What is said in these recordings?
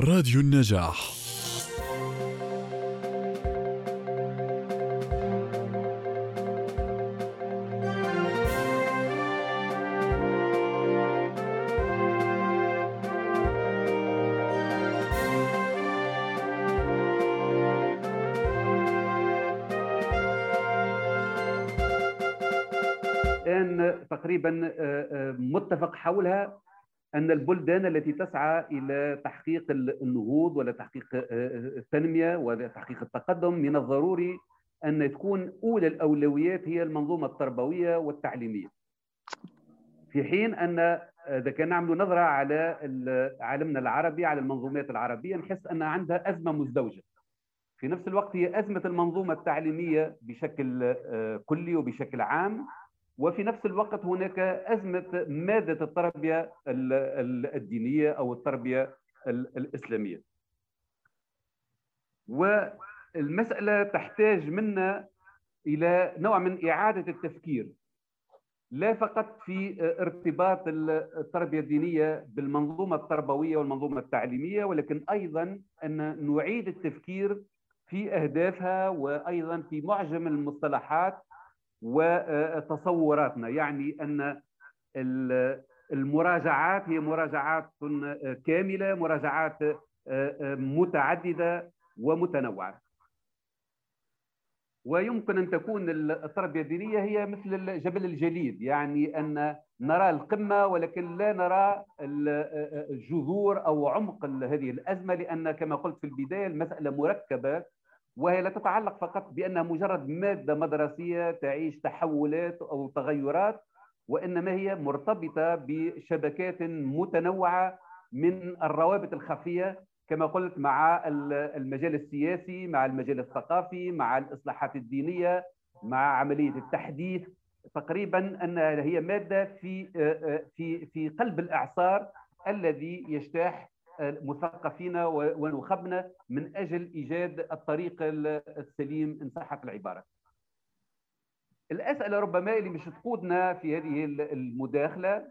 راديو النجاح. الان تقريبا آه، آه، متفق حولها. أن البلدان التي تسعى إلى تحقيق النهوض ولا تحقيق آه، التنمية وتحقيق التقدم من الضروري أن تكون أولى الأولويات هي المنظومة التربوية والتعليمية. في حين أن إذا كان نعمل نظرة على عالمنا العربي على المنظومات العربية نحس أن عندها أزمة مزدوجة. في نفس الوقت هي أزمة المنظومة التعليمية بشكل كلي وبشكل عام وفي نفس الوقت هناك أزمة مادة التربية الدينية أو التربية الإسلامية. والمسألة تحتاج منا إلى نوع من إعادة التفكير لا فقط في ارتباط التربية الدينية بالمنظومة التربوية والمنظومة التعليمية ولكن أيضا أن نعيد التفكير في أهدافها وأيضا في معجم المصطلحات وتصوراتنا يعني أن المراجعات هي مراجعات كاملة مراجعات متعددة ومتنوعة. ويمكن أن تكون التربيه الدينية هي مثل الجبل الجليد يعني أن نرى القمة ولكن لا نرى الجذور أو عمق هذه الأزمة لأن كما قلت في البداية المسألة مركبة وهي لا تتعلق فقط بأنها مجرد مادة مدرسية تعيش تحولات أو تغيرات وإنما هي مرتبطة بشبكات متنوعة من الروابط الخفية كما قلت مع المجال السياسي مع المجال الثقافي مع الإصلاحات الدينية مع عملية التحديث. تقريبا انها هي مادة في في في قلب الإعصار الذي يجتاح مثقفين ونخبنا من أجل إيجاد الطريق السليم ان صحت العبارة. الأسئلة ربما اللي مش تقودنا في هذه المداخلة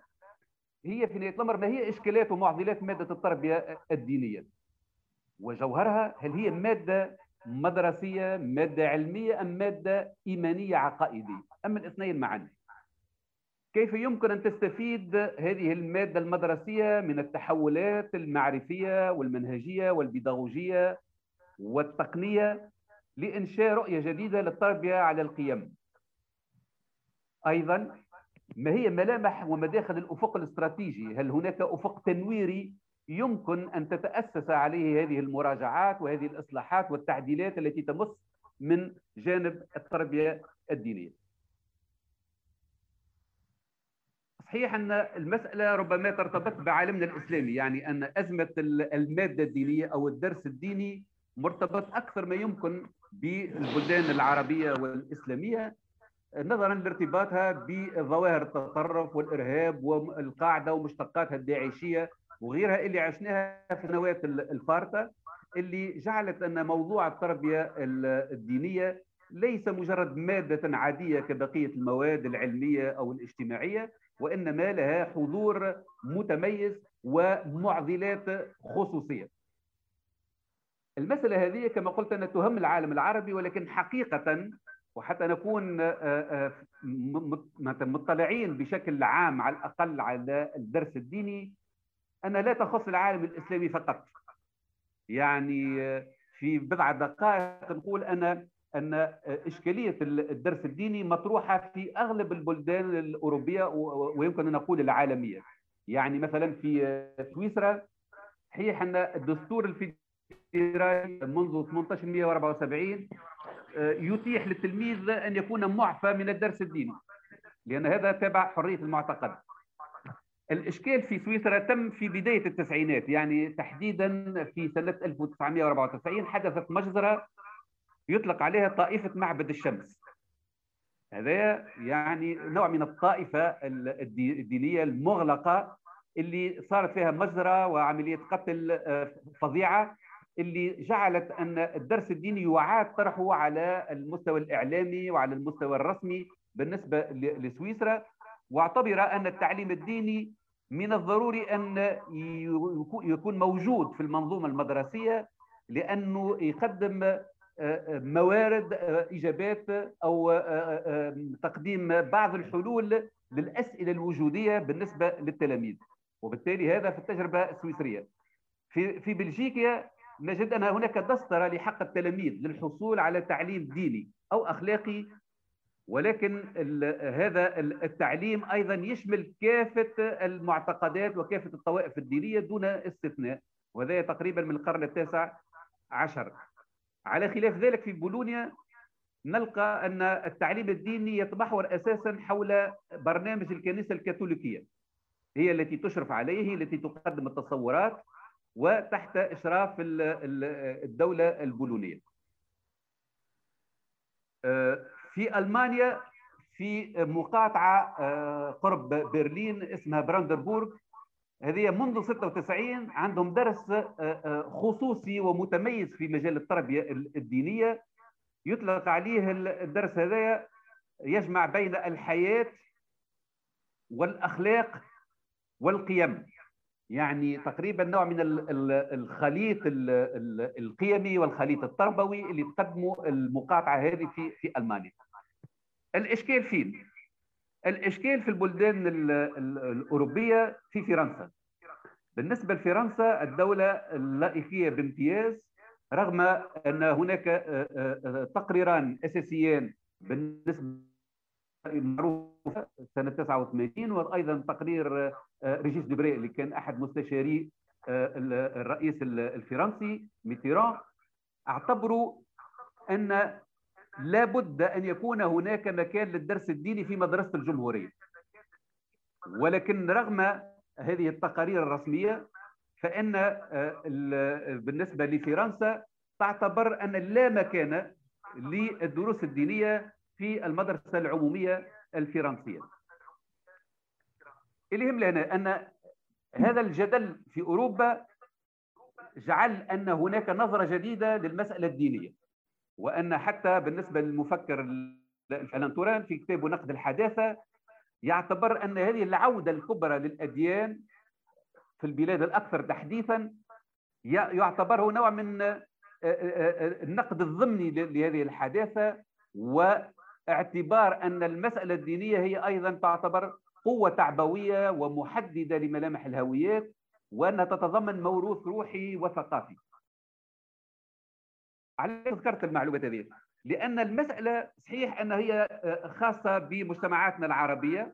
هي في نهايه الامر ما هي إشكالات ومعضلات مادة التربية الدينية؟ وجوهرها هل هي مادة مدرسية، مادة علمية أم مادة إيمانية عقائدية؟ ام الاثنين معا؟ كيف يمكن أن تستفيد هذه المادة المدرسية من التحولات المعرفية والمنهجية والبيداغوجية والتقنية لإنشاء رؤية جديدة للتربية على القيم. أيضا ما هي ملامح ومداخل الأفق الاستراتيجي؟ هل هناك أفق تنويري يمكن أن تتأسس عليه هذه المراجعات وهذه الإصلاحات والتعديلات التي تمس من جانب التربية الدينية؟ صحيح أن المسألة ربما ترتبط بعالمنا الإسلامي يعني أن أزمة المادة الدينية أو الدرس الديني مرتبط أكثر ما يمكن بالبلدان العربية والإسلامية نظرا لارتباطها بظواهر التطرف والإرهاب والقاعدة ومشتقاتها الداعشية وغيرها اللي عشناها في السنوات الفارطة اللي جعلت أن موضوع التربية الدينية ليس مجرد مادة عادية كبقية المواد العلمية أو الاجتماعية وانما لها حضور متميز ومعضلات خصوصية. المسألة هذه كما قلت انها تهم العالم العربي ولكن حقيقة وحتى نكون مطلعين بشكل عام على الأقل على الدرس الديني انها لا تخص العالم الإسلامي فقط. يعني في بضع دقائق نقول أنا أن إشكالية الدرس الديني مطروحة في أغلب البلدان الأوروبية ويمكن أن نقول العالمية. يعني مثلا في سويسرا صحيح أن الدستور الفيدرالي منذ 1874 يتيح للتلميذ أن يكون معفى من الدرس الديني لأن هذا تبع حرية المعتقد. الإشكال في سويسرا تم في بداية التسعينات يعني تحديدا في سنة 1994 حدثت مجزرة يطلق عليها طائفة معبد الشمس. هذا يعني نوع من الطائفة الدينية المغلقة اللي صارت فيها مجزرة وعملية قتل فظيعة اللي جعلت أن الدرس الديني يعاد طرحه على المستوى الإعلامي وعلى المستوى الرسمي بالنسبة لسويسرا. واعتبر أن التعليم الديني من الضروري أن يكون موجود في المنظومة المدرسية لأنه يقدم موارد اجابات أو تقديم بعض الحلول للأسئلة الوجودية بالنسبة للتلاميذ. وبالتالي هذا في التجربة السويسرية. في في بلجيكا نجد أن هناك دسترة لحق التلاميذ للحصول على تعليم ديني أو أخلاقي ولكن هذا التعليم أيضا يشمل كافة المعتقدات وكافة الطوائف الدينية دون استثناء وهذا تقريبا من القرن التاسع عشر. على خلاف ذلك في بولونيا نلقى أن التعليم الديني يتمحور أساسا حول برنامج الكنيسة الكاثوليكية. هي التي تشرف عليه التي تقدم التصورات وتحت إشراف الدولة البولونية. آه، في ألمانيا في مقاطعة آه، قرب برلين اسمها براندربورغ هذه منذ 96 عندهم درس آه، خصوصي ومتميز في مجال التربية الدينية يطلق عليه الدرس هذا يجمع بين الحياة والأخلاق والقيم يعني تقريبا نوع من الخليط القيمي والخليط التربوي اللي تقدمه المقاطعة هذه في في ألمانيا. الإشكال فين؟ الإشكال في البلدان الأوروبية في فرنسا. بالنسبة لفرنسا الدولة اللائكيه بامتياز رغم أن هناك آه، آه، آه، تقريران أساسيان بالنسبة معروفة سنة 89 وأيضا تقرير ريجيس دوبري اللي كان أحد مستشاري الرئيس الفرنسي ميتيران اعتبروا أن لابد أن يكون هناك مكان للدرس الديني في مدرسة الجمهورية ولكن رغم هذه التقارير الرسمية فإن آه، بالنسبة لفرنسا تعتبر أن لا مكان للدروس الدينية في المدرسة العمومية الفرنسية. اللي يهم لنا أن هذا الجدل في أوروبا جعل أن هناك نظرة جديدة للمسألة الدينية وأن حتى بالنسبة للمفكر الان توران في كتابه نقد الحداثة يعتبر أن هذه العودة الكبرى للأديان في البلاد الأكثر تحديثا يعتبر نوع من آه، آه، آه، النقد الضمني لهذه الحداثة واعتبار أن المسألة الدينية هي أيضا تعتبر قوة تعبوية ومحددة لملامح الهويات وأنها تتضمن موروث روحي وثقافي. على ذكرت المعلومات هذه لأن المسألة صحيح انها هي خاصة بمجتمعاتنا العربية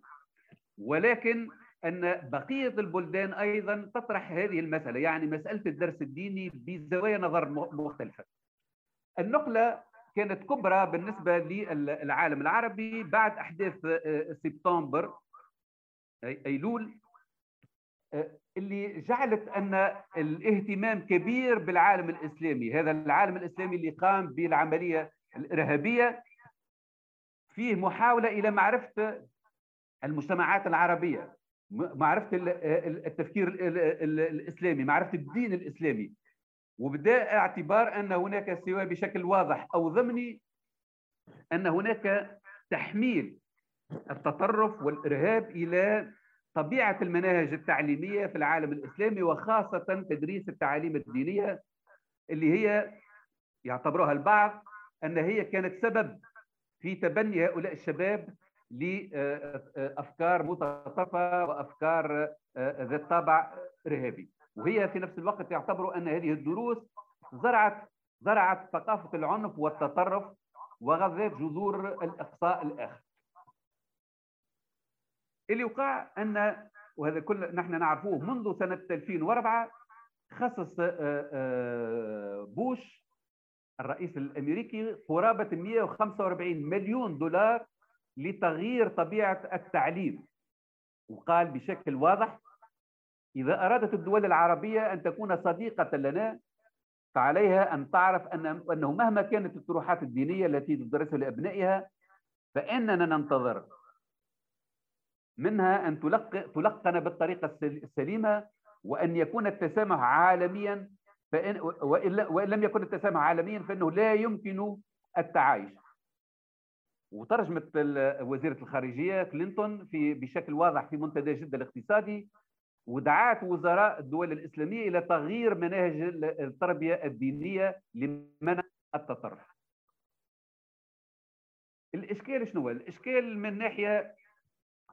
ولكن أن بقية البلدان أيضا تطرح هذه المسألة يعني مسألة الدرس الديني بزوايا نظر مختلفة. النقلة كانت كبرى بالنسبة للعالم العربي بعد أحداث آه، سبتمبر أيلول آه، اللي جعلت أن الاهتمام كبير بالعالم الإسلامي، هذا العالم الإسلامي اللي قام بالعملية الإرهابية. فيه محاولة إلى معرفة المجتمعات العربية معرفة التفكير الإسلامي معرفة الدين الإسلامي. وبدأ اعتبار أن هناك سواء بشكل واضح أو ضمني أن هناك تحميل التطرف والإرهاب إلى طبيعة المناهج التعليمية في العالم الإسلامي وخاصة تدريس التعاليم الدينية اللي هي يعتبرها البعض أن هي كانت سبب في تبني هؤلاء الشباب لأفكار متطرفة وأفكار ذات طابع إرهابي. وهي في نفس الوقت يعتبروا أن هذه الدروس زرعت زرعت ثقافة العنف والتطرف وغذت جذور الإقصاء الآخر. اللي وقع أن وهذا كل نحن نعرفوه منذ سنة 2004 خصص بوش الرئيس الأمريكي قرابة 145 مليون دولار لتغيير طبيعة التعليم. وقال بشكل واضح إذا أرادت الدول العربية أن تكون صديقة لنا فعليها أن تعرف أن أنه مهما كانت الطروحات الدينية التي تدرسها لأبنائها فإننا ننتظر منها تلق تلقن بالطريقة السليمة وأن يكون التسامح عالميا فإن وإن لم يكن التسامح عالميا فإنه لا يمكن التعايش وترجمت وزيرة الخارجية كلينتون في بشكل واضح في منتدى جدة الاقتصادي ودعات وزراء الدول الإسلامية إلى تغيير مناهج التربية الدينية لمنع التطرف الإشكال شنو؟ الإشكال من ناحية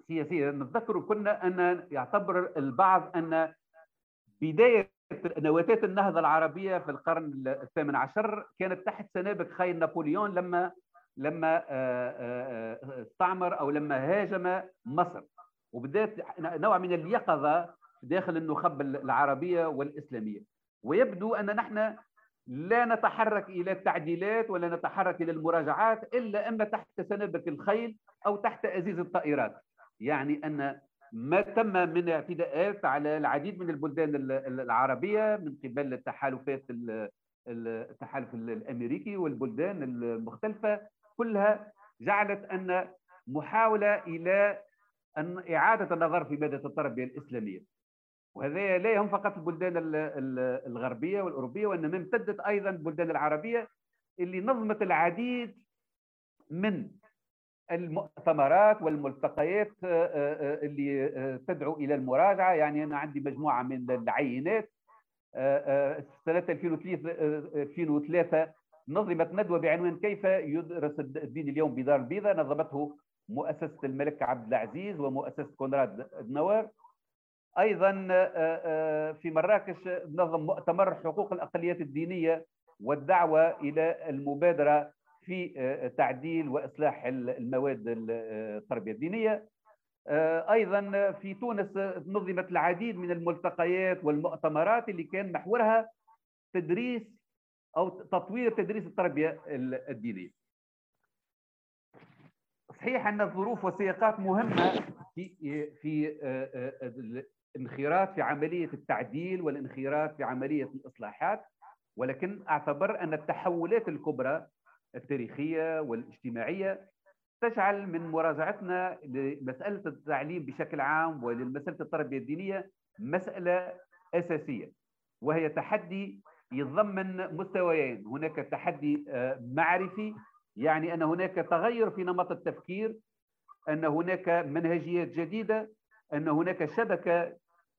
سياسية. نتذكر كنا أن يعتبر البعض أن بداية نواتات النهضة العربية في القرن الثامن عشر كانت تحت سنابك خيل نابليون لما لما آه، آه، آه، استعمر أو لما هاجم مصر. وبدات نوع من اليقظة داخل النخب العربية والإسلامية. ويبدو أن نحن لا نتحرك إلى التعديلات ولا نتحرك إلى المراجعات إلا اما تحت سنابك الخيل أو تحت أزيز الطائرات. يعني أن ما تم من اعتداءات على العديد من البلدان العربية من قبل التحالفات التحالف الأمريكي والبلدان المختلفة كلها جعلت أن محاولة إلى أن إعادة النظر في مادة التربيه الإسلامية. وهذا لا يهم فقط البلدان الغربية والأوروبية وإنما امتدت أيضا البلدان العربية اللي نظمت العديد من المؤتمرات والملتقيات آه، آه، آه، اللي تدعو إلى المراجعة. يعني أنا عندي مجموعة من العينات. سنة 2003 نظمت ندوة بعنوان كيف يدرس الدين اليوم بدار البيضاء نظمته مؤسسة الملك عبد العزيز ومؤسسة كونراد دنوار أيضا في مراكش نظم مؤتمر حقوق الأقليات الدينية والدعوة إلى المبادرة في آه، تعديل وإصلاح المواد التربية الدينية. آه، أيضا في تونس نظمت العديد من الملتقيات والمؤتمرات اللي كان محورها تدريس أو تطوير تدريس التربية الدينية. صحيح أن الظروف والسياقات مهمة في في آه، الانخراط في عملية التعديل والانخراط في عملية الإصلاحات ولكن أعتبر أن التحولات الكبرى التاريخية والاجتماعية تجعل من مراجعتنا لمسألة التعليم بشكل عام ولمسألة التربية الدينية مسألة أساسية وهي تحدي يتضمن مستويين. هناك تحدي آه، معرفي يعني أن هناك تغير في نمط التفكير أن هناك منهجيات جديدة أن هناك شبكة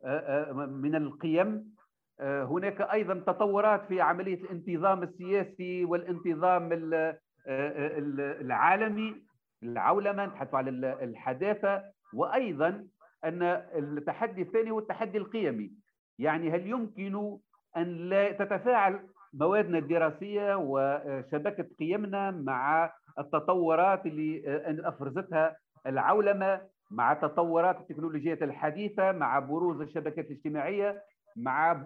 آه، آه، من القيم هناك أيضا تطورات في عملية الانتظام السياسي والانتظام آه، آه، العالمي العولمة نتحدث على الحداثة وأيضا أن التحدي الثاني هو التحدي القيمي. يعني هل يمكن أن لا تتفاعل موادنا الدراسية وشبكة قيمنا مع التطورات اللي أفرزتها العولمة مع تطورات التكنولوجيات الحديثة مع بروز الشبكات الاجتماعية؟ مع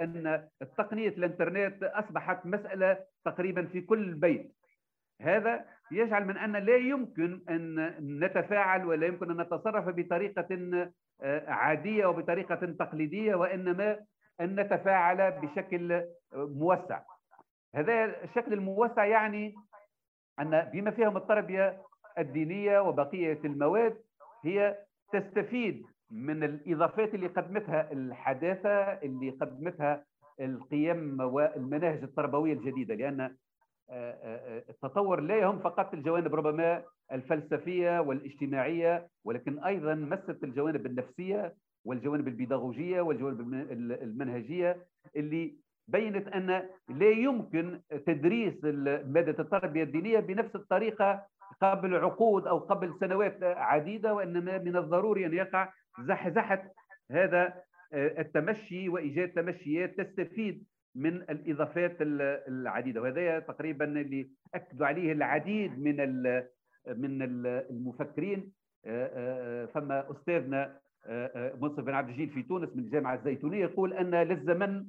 أن تقنيه الإنترنت أصبحت مسألة تقريبا في كل بيت هذا يجعل من أن لا يمكن أن نتفاعل ولا يمكن أن نتصرف بطريقة عادية وبطريقة تقليدية وإنما أن نتفاعل بشكل موسع. هذا الشكل الموسع يعني أن بما فيهم التربية الدينية وبقية المواد هي تستفيد من الإضافات اللي قدمتها الحداثة اللي قدمتها القيم والمناهج التربوية الجديدة لأن التطور لا يهم فقط الجوانب ربما الفلسفية والاجتماعية ولكن أيضا مست الجوانب النفسية والجوانب البيداغوجية والجوانب المنهجية اللي بينت أن لا يمكن تدريس مادة التربية الدينية بنفس الطريقة قبل عقود أو قبل سنوات عديدة وإنما من الضروري أن يقع زحزحت هذا آه، التمشي وإيجاد تمشيات تستفيد من الإضافات العديدة. وهذا تقريبا اللي اكدوا عليه العديد من من المفكرين. آه، آه، فما أستاذنا منصف بن عبد الجليل في تونس من الجامعة الزيتونية يقول أن للزمن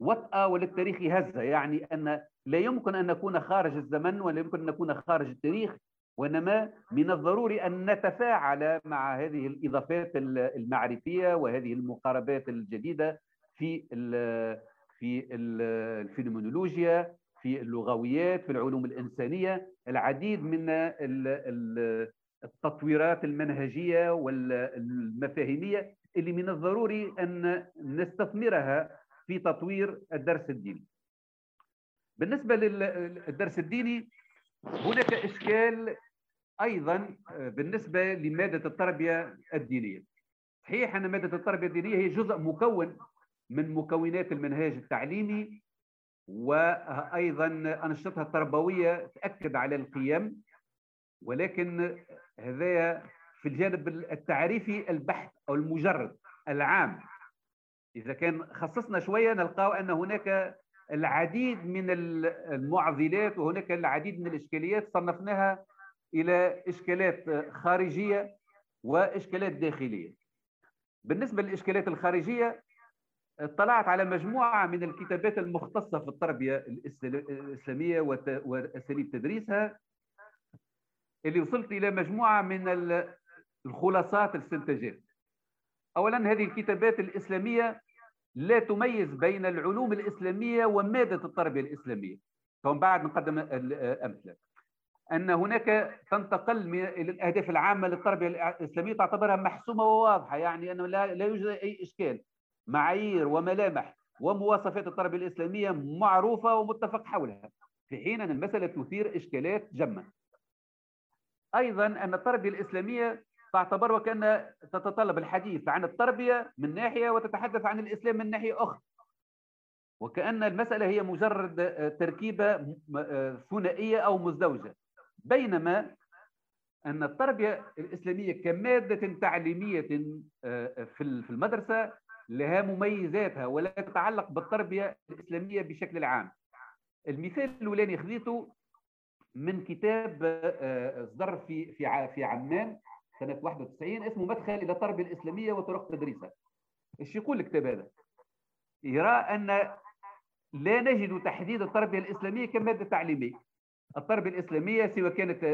وطأة وللتاريخ هزة يعني أن لا يمكن أن نكون خارج الزمن ولا يمكن أن نكون خارج التاريخ. وإنما من الضروري أن نتفاعل مع هذه الإضافات المعرفية وهذه المقاربات الجديدة في في الفينومينولوجيا في اللغويات في العلوم الإنسانية العديد من التطويرات المنهجية والمفاهيمية اللي من الضروري أن نستثمرها في تطوير الدرس الديني. بالنسبة للدرس الديني هناك إشكال أيضا آه، بالنسبة لمادة التربية الدينية. صحيح أن مادة التربية الدينية هي جزء مكون من مكونات المنهاج التعليمي وأيضا أنشطتها التربوية تأكد على القيم ولكن هذا في الجانب التعريفي البحث أو المجرد العام. إذا كان خصصنا شوية نلقاو أن هناك العديد من المعضلات وهناك العديد من الإشكاليات صنفناها إلى إشكالات خارجية وإشكالات داخلية. بالنسبة للإشكالات الخارجية اطلعت على مجموعة من الكتابات المختصة في التربية الإسلامية وأساليب تدريسها. اللي وصلت إلى مجموعة من الخلاصات الاستنتاجات أولا هذه الكتابات الإسلامية لا تميز بين العلوم الإسلامية ومادة التربية الإسلامية. فمن بعد نقدم الأمثلة. أن هناك تنتقل إلى الأهداف العامة للتربية الإسلامية تعتبرها محسومة وواضحة يعني أنه لا, لا يوجد أي إشكال. معايير وملامح ومواصفات التربية الإسلامية معروفة ومتفق حولها في حين أن المسألة تثير إشكالات جمة. أيضا أن التربية الإسلامية تعتبر وكأن تتطلب الحديث عن التربية من ناحية وتتحدث عن الإسلام من ناحية أخرى. وكأن المسألة هي مجرد تركيبة ثنائية أو مزدوجة. بينما أن التربية الإسلامية كمادة تعليمية في المدرسة لها مميزاتها ولا تتعلق بالتربية الإسلامية بشكل عام. المثال الأولاني خذيته من كتاب اصدر في في في عمان. سنة 91 اسمه مدخل إلى التربية الإسلامية وطرق تدريسها. إيش يقول الكتاب هذا؟ يرى أن لا نجد تحديد التربية الإسلامية كمادة تعليمية. التربية الإسلامية سواء كانت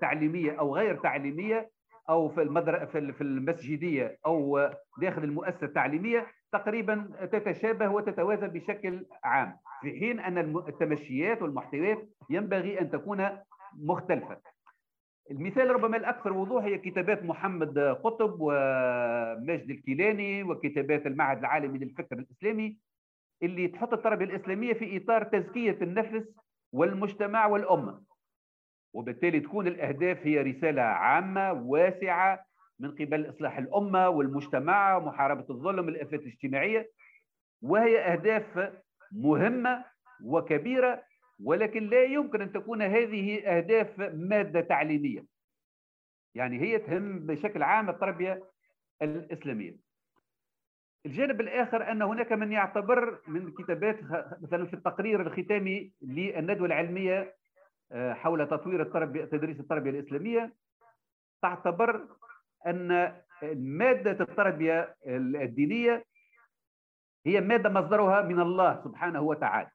تعليمية أو غير تعليمية أو في المدر... في المسجدية أو داخل المؤسسة التعليمية تقريبا تتشابه وتتوازى بشكل عام في حين أن التمشيات والمحتويات ينبغي أن تكون مختلفة. المثال ربما الأكثر وضوح هي كتابات محمد قطب وماجد الكيلاني وكتابات المعهد العالمي للفكر الإسلامي اللي تحط التربية الإسلامية في إطار تزكية النفس والمجتمع والأمة. وبالتالي تكون الأهداف هي رسالة عامة واسعة من قبل إصلاح الأمة والمجتمع ومحاربة الظلم الآفات الاجتماعية. وهي أهداف مهمة وكبيرة ولكن لا يمكن أن تكون هذه أهداف مادة تعليمية. يعني هي تهم بشكل عام التربية الإسلامية. الجانب الآخر أن هناك من يعتبر من كتابات مثلا في التقرير الختامي للندوة العلمية آه، حول تطوير التربية تدريس التربية الإسلامية تعتبر أن مادة التربية الدينية هي مادة مصدرها من الله سبحانه وتعالى.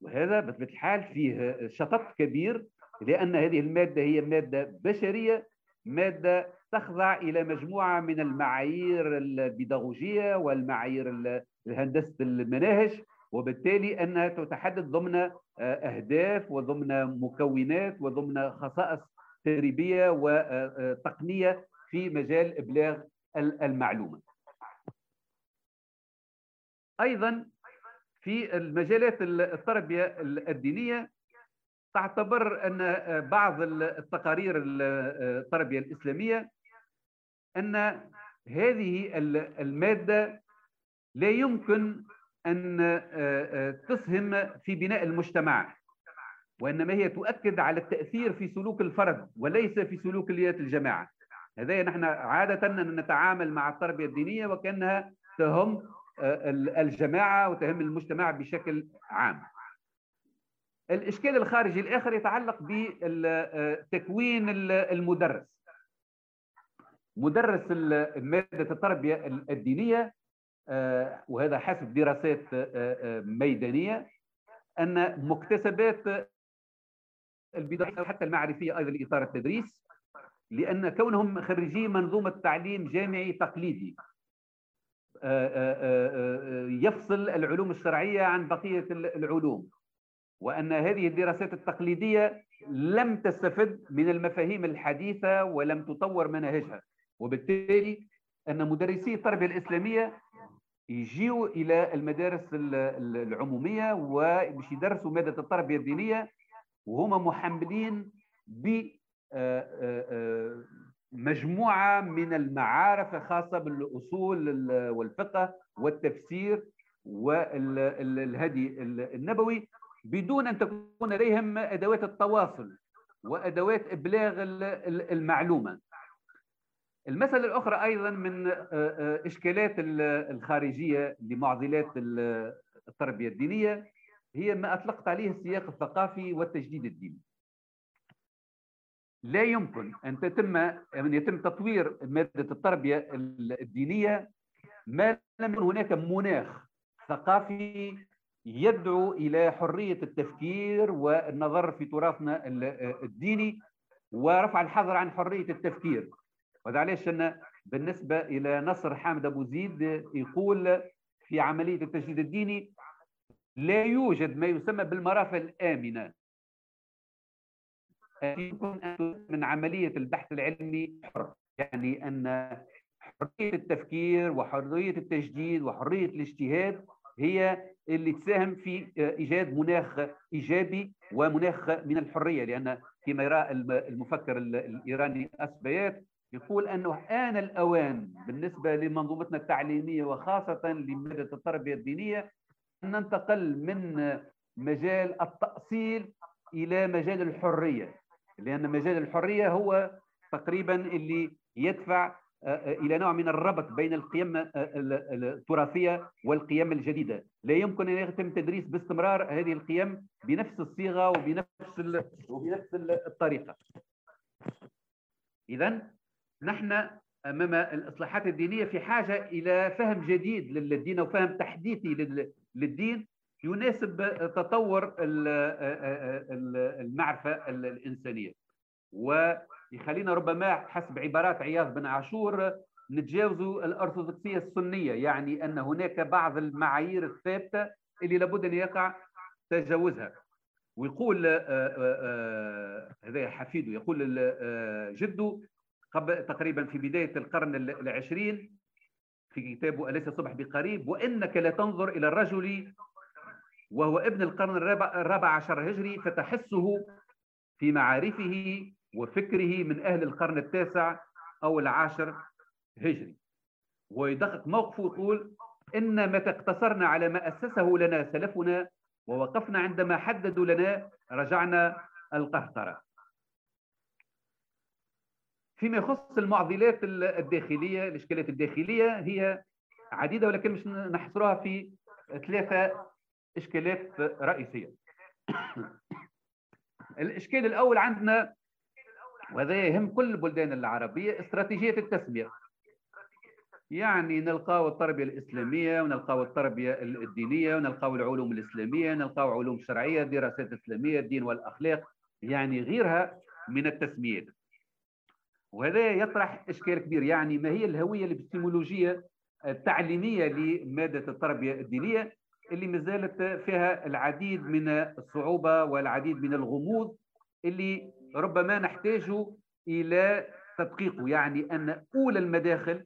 وهذا بطبيعة الحال فيه شطط كبير لأن هذه المادة هي مادة بشرية مادة تخضع إلى مجموعة من المعايير البيداغوجية والمعايير الهندسة المناهج وبالتالي أنها تتحدد ضمن آه، أهداف وضمن مكونات وضمن خصائص تدريبية وتقنية آه، في مجال إبلاغ المعلومة. أيضا في المجالات التربية الدينية. تعتبر أن آه، بعض التقارير التربية الإسلامية أن هذه المادة لا يمكن أن آه، آه، تسهم في بناء المجتمع وإنما هي تؤكد على التأثير في سلوك الفرد وليس في سلوكيات الجماعة. هذا نحن عادة نتعامل مع التربية الدينية وكأنها تهم آه، الجماعة وتهم المجتمع بشكل عام. الإشكال الخارجي الآخر يتعلق بتكوين المدرس. مدرس مادة التربية الدينية آه، وهذا حسب دراسات آه، آه، ميدانية أن مكتسبات البداية حتى المعرفية أيضا لإطار التدريس لأن كونهم خريجي منظومة تعليم جامعي تقليدي. يفصل العلوم الشرعية عن بقية العلوم وأن هذه الدراسات التقليدية لم تستفد من المفاهيم الحديثة ولم تطور مناهجها. وبالتالي أن مدرسي التربية الإسلامية يجيوا إلى المدارس العمومية وباش يدرسوا مادة التربية الدينية وهم محملين ب مجموعة من المعارف الخاصة بالأصول والفقه والتفسير والهدي النبوي بدون أن تكون لديهم أدوات التواصل وأدوات إبلاغ المعلومة. المسألة الأخرى أيضا من آه، آه، إشكالات الخارجية لمعضلات التربية الدينية هي ما أطلقت عليه السياق الثقافي والتجديد الديني. لا يمكن أن تتم أن يتم تطوير مادة التربية الدينية ما لم يكن هناك مناخ ثقافي يدعو إلى حرية التفكير والنظر في تراثنا الديني ورفع الحظر عن حرية التفكير. وهذا علاش؟ أن بالنسبة إلى نصر حامد أبو زيد يقول في عملية التجديد الديني لا يوجد ما يسمى بالمرافق الآمنة. يمكن أن من عملية البحث العلمي حر. يعني أن حرية التفكير وحرية التجديد وحرية الاجتهاد هي اللي تساهم في إيجاد مناخ إيجابي ومناخ من الحرية. لأن كما يرى المفكر الإيراني اسبيات يقول انه آن الأوان بالنسبة لمنظومتنا التعليمية وخاصة لمادة التربية الدينية أن ننتقل من مجال التأصيل إلى مجال الحرية. لأن مجال الحرية هو تقريبا اللي يدفع آه، آه، إلى نوع من الربط بين القيم آه، التراثية والقيم الجديدة، لا يمكن أن يتم تدريس باستمرار هذه القيم بنفس الصيغة وبنفس وبنفس الطريقة. اذا نحن أمام الإصلاحات الدينية في حاجة إلى فهم جديد للدين وفهم تحديثي للدين يناسب تطور المعرفة الإنسانية. ويخلينا ربما حسب عبارات عياض بن عاشور نتجاوزوا الأرثوذكسية السنية يعني أن هناك بعض المعايير الثابتة اللي لابد أن يقع تجاوزها ويقول آه، آه، آه، هذا حفيده يقول جده قبل تقريبا في بداية القرن العشرين في كتابه أليس الصبح بقريب وإنك لا تنظر إلى الرجل وهو ابن القرن الرابع عشر هجري فتحسه في معارفه وفكره من أهل القرن التاسع أو العاشر هجري. ويدقق موقفه ويقول إن متى اقتصرنا على ما أسسه لنا سلفنا ووقفنا عندما حددوا لنا رجعنا القهقرة فيما يخص المعضلات الداخلية الإشكالات الداخلية هي عديدة ولكن مش نحصرها في ثلاثة إشكالات رئيسية. الإشكال الأول عندنا وهذا يهم كل البلدان العربية استراتيجية التسمية. يعني نلقاو التربية الإسلامية ونلقاو التربية الدينية ونلقاو العلوم الإسلامية نلقاو علوم شرعية دراسات إسلامية الدين والأخلاق يعني غيرها من التسميات. وهذا يطرح إشكال كبير يعني ما هي الهوية الإبستيمولوجية التعليمية لمادة التربية الدينية اللي ما زالت فيها العديد من الصعوبة والعديد من الغموض اللي ربما نحتاج إلى تدقيقه. يعني أن أولى المداخل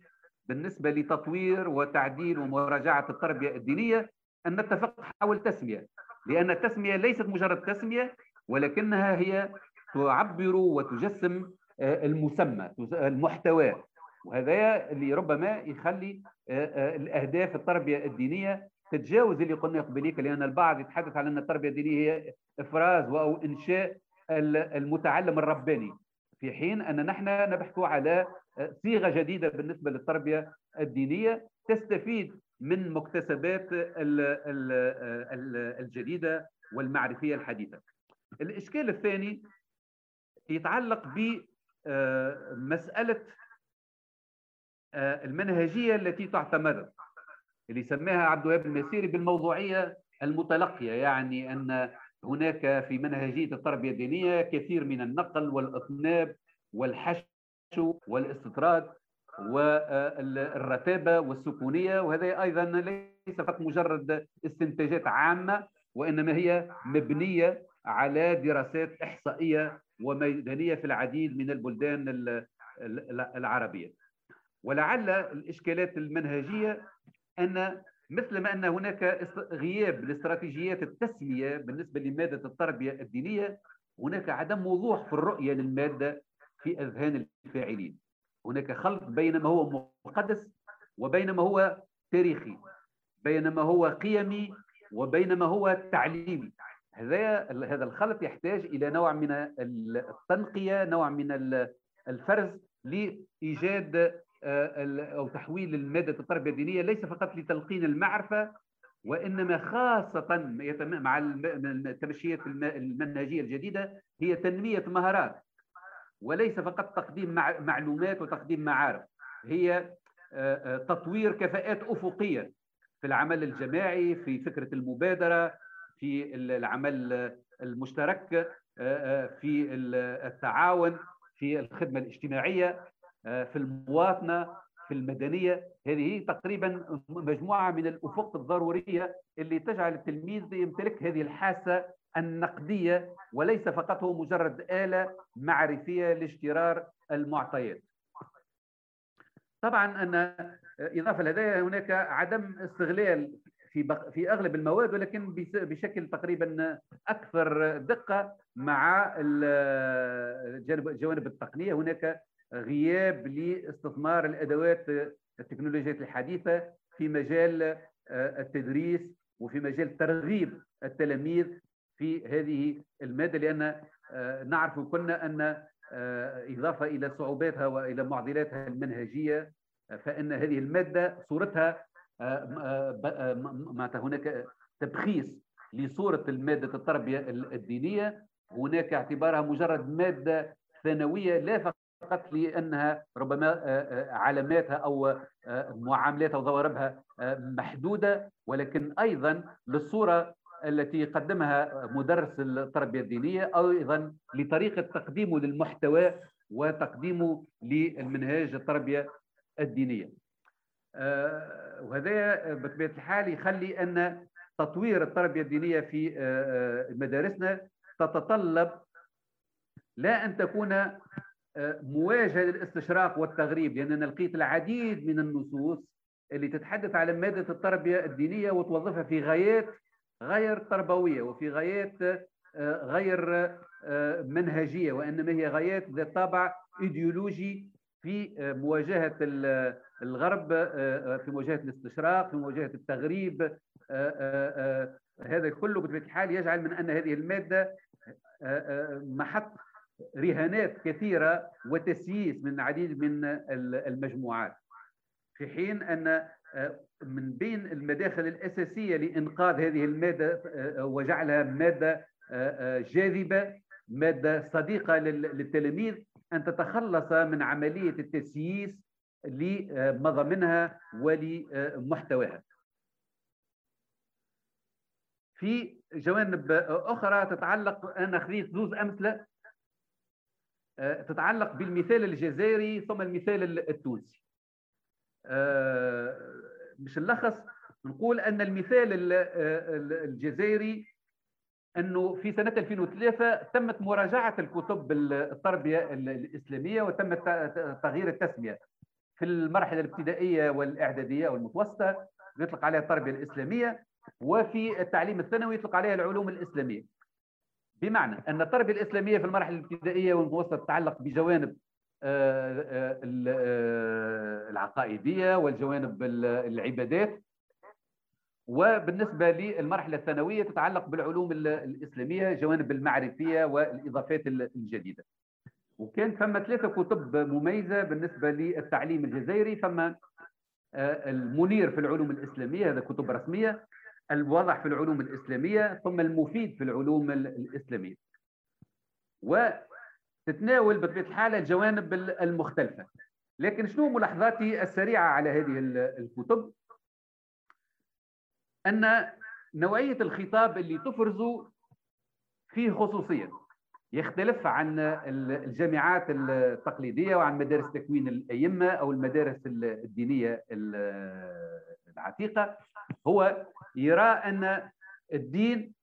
بالنسبة لتطوير وتعديل ومراجعة التربية الدينية أن نتفق حول تسمية لأن التسمية ليست مجرد تسمية ولكنها هي تعبر وتجسم آه، المسمى المحتوى. وهذا اللي ربما يخلي آه، آه، الأهداف التربية الدينية تتجاوز اللي قلنا قبليك لأن البعض يتحدث عن أن التربية الدينية هي إفراز أو إنشاء المتعلم الرباني في حين أن نحن نبحث على صيغة جديدة بالنسبة للتربية الدينية تستفيد من مكتسبات الجديدة والمعرفية الحديثة. الإشكال الثاني يتعلق بمساله المنهجية التي تعتمد اللي سماها عبد الوهاب المسيري بالموضوعية المتلقية يعني أن هناك في منهجية التربية الدينية كثير من النقل والإطناب والحشو والاستطراد والرتابة والسكونية وهذا أيضا ليس فقط مجرد استنتاجات عامة وإنما هي مبنية على دراسات إحصائية وميدانية في العديد من البلدان العربية. ولعل الإشكالات المنهجية أن مثل ما أن هناك غياب لاستراتيجيات التسمية بالنسبة لمادة التربية الدينية هناك عدم وضوح في الرؤية للمادة في أذهان الفاعلين. هناك خلط بين ما هو مقدس وبين ما هو تاريخي بين ما هو قيمي وبين ما هو تعليمي. هذا هذا الخلط يحتاج إلى نوع من التنقية نوع من الفرز لإيجاد آه، أو تحويل المادة التربيه الدينيه ليس فقط لتلقين المعرفة وإنما خاصة مع التمشيات المنهجية الجديدة هي تنمية مهارات وليس فقط تقديم معلومات وتقديم معارف هي آه، آه، تطوير كفاءات أفقية في العمل الجماعي في فكرة المبادرة في العمل المشترك في التعاون في الخدمة الاجتماعية. في المواطنة في المدنية هذه تقريبا مجموعة من الأفق الضرورية اللي تجعل التلميذ يمتلك هذه الحاسة النقدية وليس فقط هو مجرد آلة معرفية لاجترار المعطيات. طبعا أن إضافة لهذا هناك عدم استغلال في في أغلب المواد ولكن بشكل تقريبا أكثر دقة مع جوانب التقنية هناك غياب لاستثمار الأدوات التكنولوجيات الحديثة في مجال آه، التدريس وفي مجال ترغيب التلاميذ في هذه المادة لأن آه، نعرف كلنا أن آه، إضافة إلى صعوباتها وإلى معضلاتها المنهجية فإن هذه المادة صورتها معناتها هناك تبخيس لصورة المادة التربية الدينية. هناك اعتبارها مجرد مادة ثانوية لا فقط لأنها ربما آه، آه، علاماتها أو آه، معاملاتها وضواربها محدودة ولكن أيضا للصورة التي يقدمها مدرس التربية الدينية أو أيضا لطريقة تقديمه للمحتوى وتقديمه للمنهاج التربية الدينية. وهذا بطبيعة الحال يخلي أن تطوير التربية الدينية في مدارسنا تتطلب لا أن تكون مواجهة للاستشراق والتغريب لاننا لقيت العديد من النصوص اللي تتحدث على مادة التربية الدينية وتوظفها في غايات غير تربوية وفي غايات آه، غير آه، منهجية وإنما هي غايات ذات طابع إيديولوجي في آه، مواجهة الغرب في مواجهة الاستشراق في مواجهة التغريب هذا كله بطبيعه الحال يجعل من أن هذه المادة محط رهانات كثيرة وتسييس من عديد من المجموعات في حين أن آه، من بين المداخل الأساسية لإنقاذ هذه المادة آه، وجعلها مادة آه، جاذبة مادة صديقة للتلاميذ أن تتخلص من عملية التسييس لمضامنها ولمحتواها. في جوانب أخرى تتعلق أنا خذيت زوز أمثلة تتعلق بالمثال الجزائري ثم المثال التونسي. مش آه، نلخص نقول أن المثال آه، الجزائري أنه في سنة 2003 تمت مراجعة الكتب التربية الإسلامية وتم تغيير التسمية في المرحلة الابتدائية والإعدادية والمتوسطة يطلق عليها التربية الإسلامية وفي التعليم الثانوي يطلق عليها العلوم الإسلامية. بمعنى أن التربيه الإسلامية في المراحل الابتدائية والمتوسطة تتعلق بجوانب آه، آه، آه، العقائدية والجوانب العبادات. وبالنسبة للمرحلة الثانوية تتعلق بالعلوم الإسلامية جوانب المعرفية والإضافات الجديدة. وكان ثم ثلاثة كتب مميزة بالنسبة للتعليم الجزائري ثم المنير في العلوم الإسلامية هذا كتب رسمية. الواضح في العلوم الإسلامية ثم المفيد في العلوم الإسلامية. وتتناول بطبيعة الحال الجوانب المختلفة. لكن شنو ملاحظاتي السريعة على هذه الكتب؟ أن نوعية الخطاب اللي تفرز فيه خصوصية. يختلف عن الجامعات التقليدية وعن مدارس تكوين الأئمة أو المدارس الدينية العتيقة. هو يرى أن الدين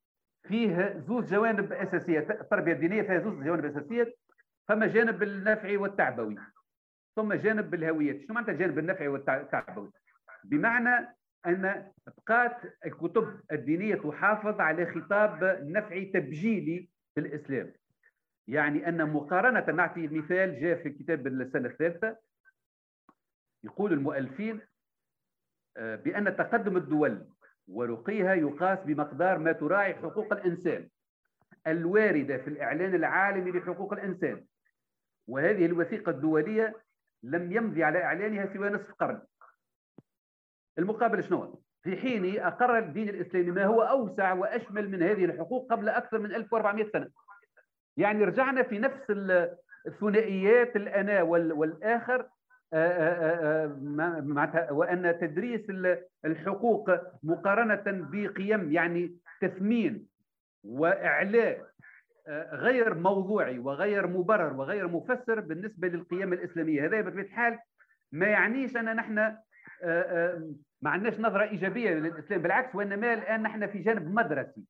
فيه زوج جوانب أساسية التربية الدينية فيها زوج جوانب أساسية فما جانب النفعي والتعبوي ثم جانب الهوية. شنو معناتها الجانب النفعي والتعبوي؟ بمعنى أن بقات الكتب الدينية تحافظ على خطاب نفعي تبجيلي في الإسلام. يعني أن مقارنة نعطي مثال جاء في كتاب السنة الثالثة. يقول المؤلفين آه، بأن تقدم الدول ورقيها يقاس بمقدار ما تراعي حقوق الإنسان الواردة في الإعلان العالمي لحقوق الإنسان. وهذه الوثيقة الدولية لم يمضي على إعلانها سوى نصف قرن. المقابل شنو؟ في حين أقر الدين الإسلامي ما هو أوسع وأشمل من هذه الحقوق قبل أكثر من 1400 سنة. يعني رجعنا في نفس الثنائيات الأنا والآخر آه، آه، آه، وأن تدريس الحقوق مقارنة بقيم يعني تثمين وإعلاء غير موضوعي وغير مبرر وغير مفسر بالنسبة للقيم الإسلامية. هذا بطبيعة الحال ما يعنيش أن نحن ما عندناش نظرة إيجابية للإسلام بالعكس وإنما الآن نحن في جانب مدرسي.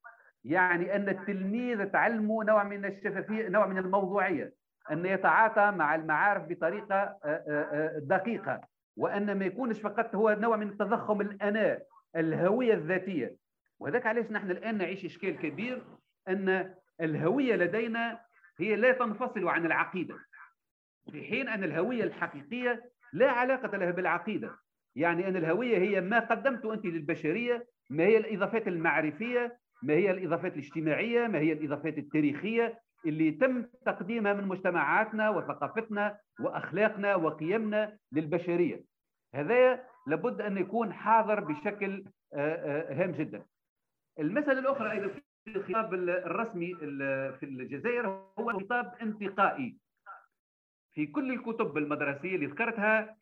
يعني أن التلميذ تعلمه نوع من الشفافية نوع من الموضوعية أن يتعاطى مع المعارف بطريقة آه، آه، آه، دقيقة وأن ما يكونش فقط هو نوع من التضخم الأناء الهوية الذاتية. وذلك علاش نحن الآن نعيش إشكال كبير أن الهوية لدينا هي لا تنفصل عن العقيدة في حين أن الهوية الحقيقية لا علاقة لها بالعقيدة. يعني أن الهوية هي ما قدمته أنت للبشرية ما هي الإضافات المعرفية ما هي الإضافات الاجتماعية ما هي الإضافات التاريخية اللي تم تقديمها من مجتمعاتنا وثقافتنا وأخلاقنا وقيمنا للبشرية. هذا لابد أن يكون حاضر بشكل آه، آه، هام جدا. المسألة الأخرى أيضا في الخطاب الرسمي في الجزائر هو خطاب انتقائي. في كل الكتب المدرسية اللي ذكرتها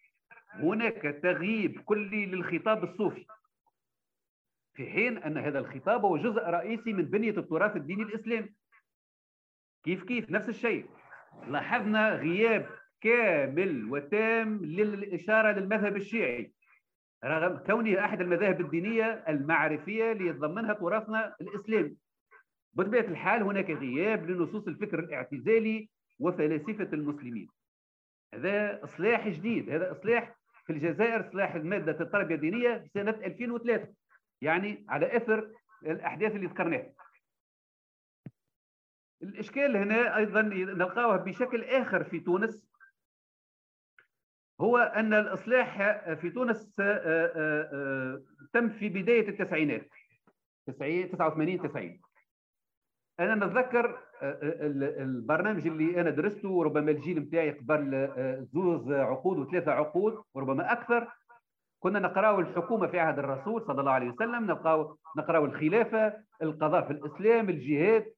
هناك تغييب كلي للخطاب الصوفي. في حين أن هذا الخطاب هو جزء رئيسي من بنية التراث الديني الإسلامي. كيف كيف؟ نفس الشيء. لاحظنا غياب كامل وتام للإشارة للمذهب الشيعي. رغم كونه أحد المذاهب الدينية المعرفية اللي يتضمنها تراثنا الإسلامي. بطبيعة الحال هناك غياب لنصوص الفكر الاعتزالي وفلاسفة المسلمين. هذا إصلاح جديد. هذا إصلاح في الجزائر إصلاح مادة التربية الدينية سنة 2003 يعني على إثر الأحداث اللي ذكرناها. الإشكال هنا أيضا نلقاه بشكل آخر في تونس. هو أن الإصلاح في تونس آه، آه، آه، تم في بداية التسعينات. 89 90 أنا نتذكر البرنامج اللي أنا درسته وربما الجيل نتاعي قبل زوز عقود وثلاثة عقود وربما أكثر كنا نقرأ الحكومة في عهد الرسول صلى الله عليه وسلم نقرأ نقرأ الخلافة القضاء في الإسلام الجهاد.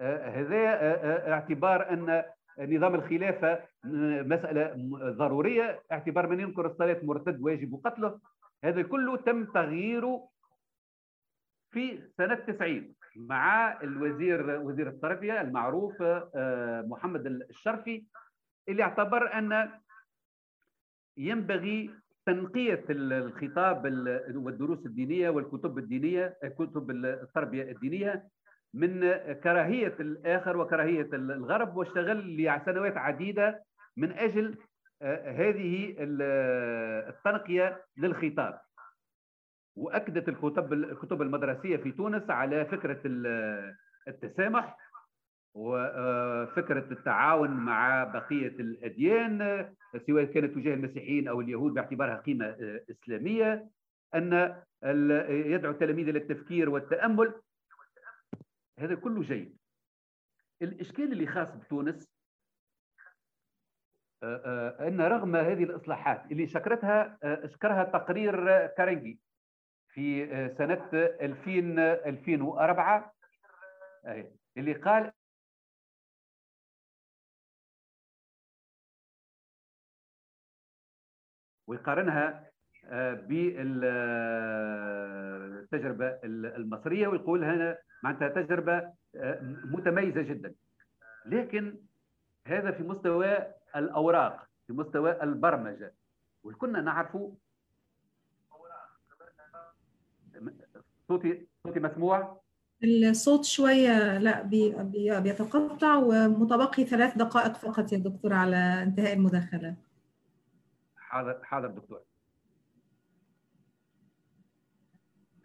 آه، هذا آه، آه، اعتبار أن نظام الخلافة مسألة ضرورية اعتبار من ينكر الصلاة مرتد واجب قتله. هذا كله تم تغييره في سنة 90 مع الوزير وزير التربية المعروف محمد الشرفي اللي اعتبر أن ينبغي تنقية الخطاب والدروس الدينية والكتب الدينية كتب التربية الدينية من كراهية الآخر وكراهية الغرب واشتغل لسنوات عديدة من أجل آه، هذه التنقية للخطاب. وأكدت الكتب الكتب المدرسية في تونس على فكرة التسامح وفكرة التعاون مع بقية الأديان سواء كانت تجاه المسيحيين أو اليهود باعتبارها قيمة آه، إسلامية أن يدعو التلاميذ إلى التفكير والتأمل. هذا كله جيد. الإشكال اللي خاص بتونس آه، آه، أن رغم هذه الإصلاحات اللي شكرتها شكرها تقرير كارنجي في سنة 2000 2004 اللي قال ويقارنها آه، بالتجربة المصرية ويقول هنا معناتها تجربة آه، متميزة جدا. لكن هذا في مستوى الأوراق في مستوى البرمجة. وكنا نعرف صوتي صوتي مسموع؟ الصوت شوية لا بي بيتقطع ومتبقي ثلاث دقائق فقط يا دكتور على انتهاء المداخلة. حاضر حاضر دكتور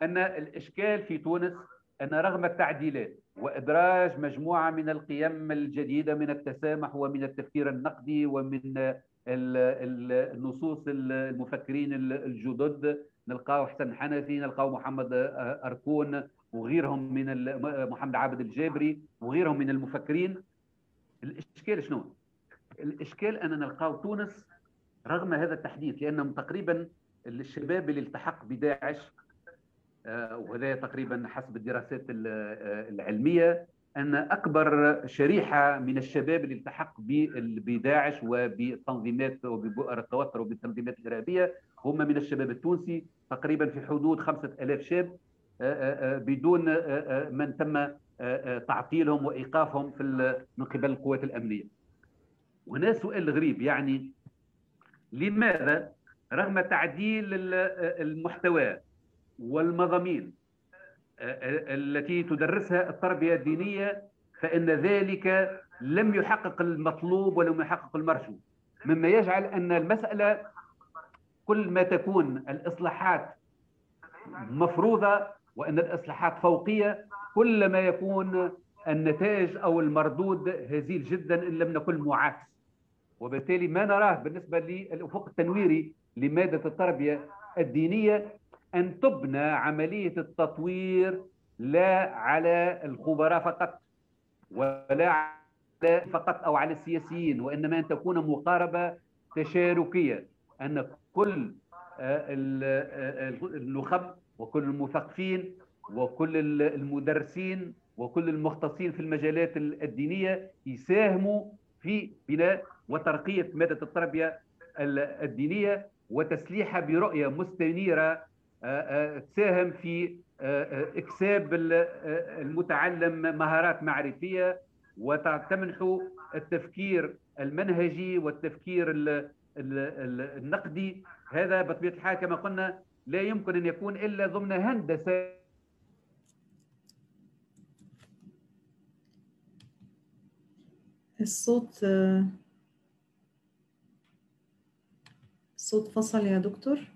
أن الإشكال في تونس أن رغم التعديلات وإدراج مجموعة من القيم الجديدة من التسامح ومن التفكير النقدي ومن النصوص المفكرين الجدد نلقاو حسن حنفي نلقاو محمد أركون وغيرهم من محمد عابد الجابري وغيرهم من المفكرين الإشكال شنو؟ الإشكال أن نلقاو تونس رغم هذا التحديث لأنهم تقريبا الشباب اللي التحق بداعش آه، وهذا تقريبا حسب الدراسات العلمية أن أكبر شريحة من الشباب اللي التحق بداعش وبالتنظيمات وببؤر التوتر وبالتنظيمات الإرهابية هم من الشباب التونسي تقريبا في حدود 5000 شاب آه، آه، بدون من تم تعطيلهم وإيقافهم في من قبل القوات الأمنية. وهنا سؤال غريب يعني لماذا؟ رغم تعديل المحتوى والمضامين التي تدرسها التربية الدينية فإن ذلك لم يحقق المطلوب ولم يحقق المرجو. مما يجعل أن المسألة كل ما تكون الإصلاحات مفروضة وأن الإصلاحات فوقية كلما يكون النتائج أو المردود هزيل جدا إن لم نقل معاكس وبالتالي ما نراه بالنسبة للأفق التنويري لمادة التربية الدينية أن تبنى عملية التطوير لا على الخبراء فقط ولا على فقط أو على السياسيين وإنما أن تكون مقاربة تشاركية أن كل آه، آه، النخب وكل المثقفين وكل المدرسين وكل المختصين في المجالات الدينية يساهموا في بناء وترقية مادة التربية الدينية وتسليحها برؤية مستنيرة تساهم في إكساب المتعلم مهارات معرفية وتمنح التفكير المنهجي والتفكير النقدي. هذا بطبيعة الحال كما قلنا لا يمكن أن يكون إلا ضمن هندسة. الصوت الصوت فصل يا دكتور.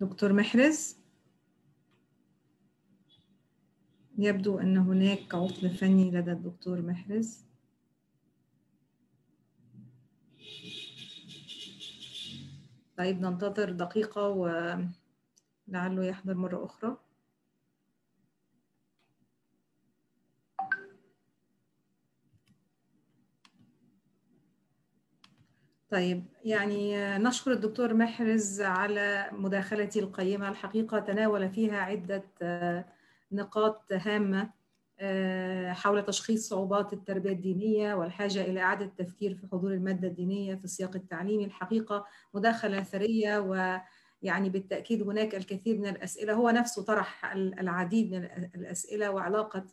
دكتور محرز. يبدو أن هناك عطل فني لدى الدكتور محرز. طيب ننتظر دقيقة ولعله يحضر مرة أخرى. طيب يعني نشكر الدكتور محرز على مداخلتي القيمة. الحقيقة تناول فيها عدة نقاط هامة حول تشخيص صعوبات التربية الدينية والحاجة إلى إعادة التفكير في حضور المادة الدينية في السياق التعليمي. الحقيقة مداخلة ثرية ويعني بالتأكيد هناك الكثير من الأسئلة. هو نفسه طرح العديد من الأسئلة وعلاقة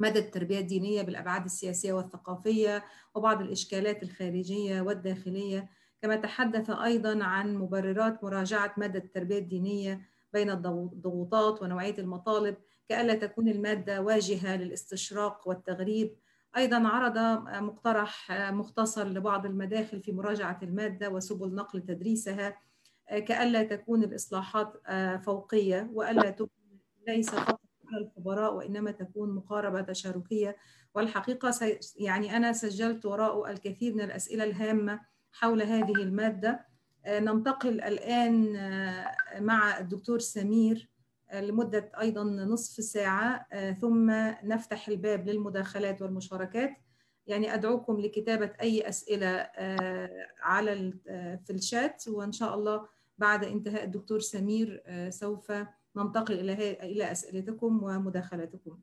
مدى التربية الدينية بالأبعاد السياسية والثقافية وبعض الإشكالات الخارجية والداخلية. كما تحدث أيضا عن مبررات مراجعة مدى التربية الدينية بين الضغوطات ونوعية المطالب كألا تكون المادة واجهة للاستشراق والتغريب. أيضا عرض مقترح مختصر لبعض المداخل في مراجعة المادة وسبل نقل تدريسها كألا تكون الإصلاحات فوقية وألا تكون ليس فقط الخبراء وإنما تكون مقاربة تشاركية. والحقيقة يعني أنا سجلت وراء الكثير من الأسئلة الهامة حول هذه المادة. ننتقل الآن مع الدكتور سمير لمدة أيضا نصف ساعة. ثم نفتح الباب للمداخلات والمشاركات. يعني أدعوكم لكتابة أي أسئلة على في الشات. وإن شاء الله بعد انتهاء الدكتور سمير سوف ننتقل إلى إلى أسئلتكم ومداخلاتكم.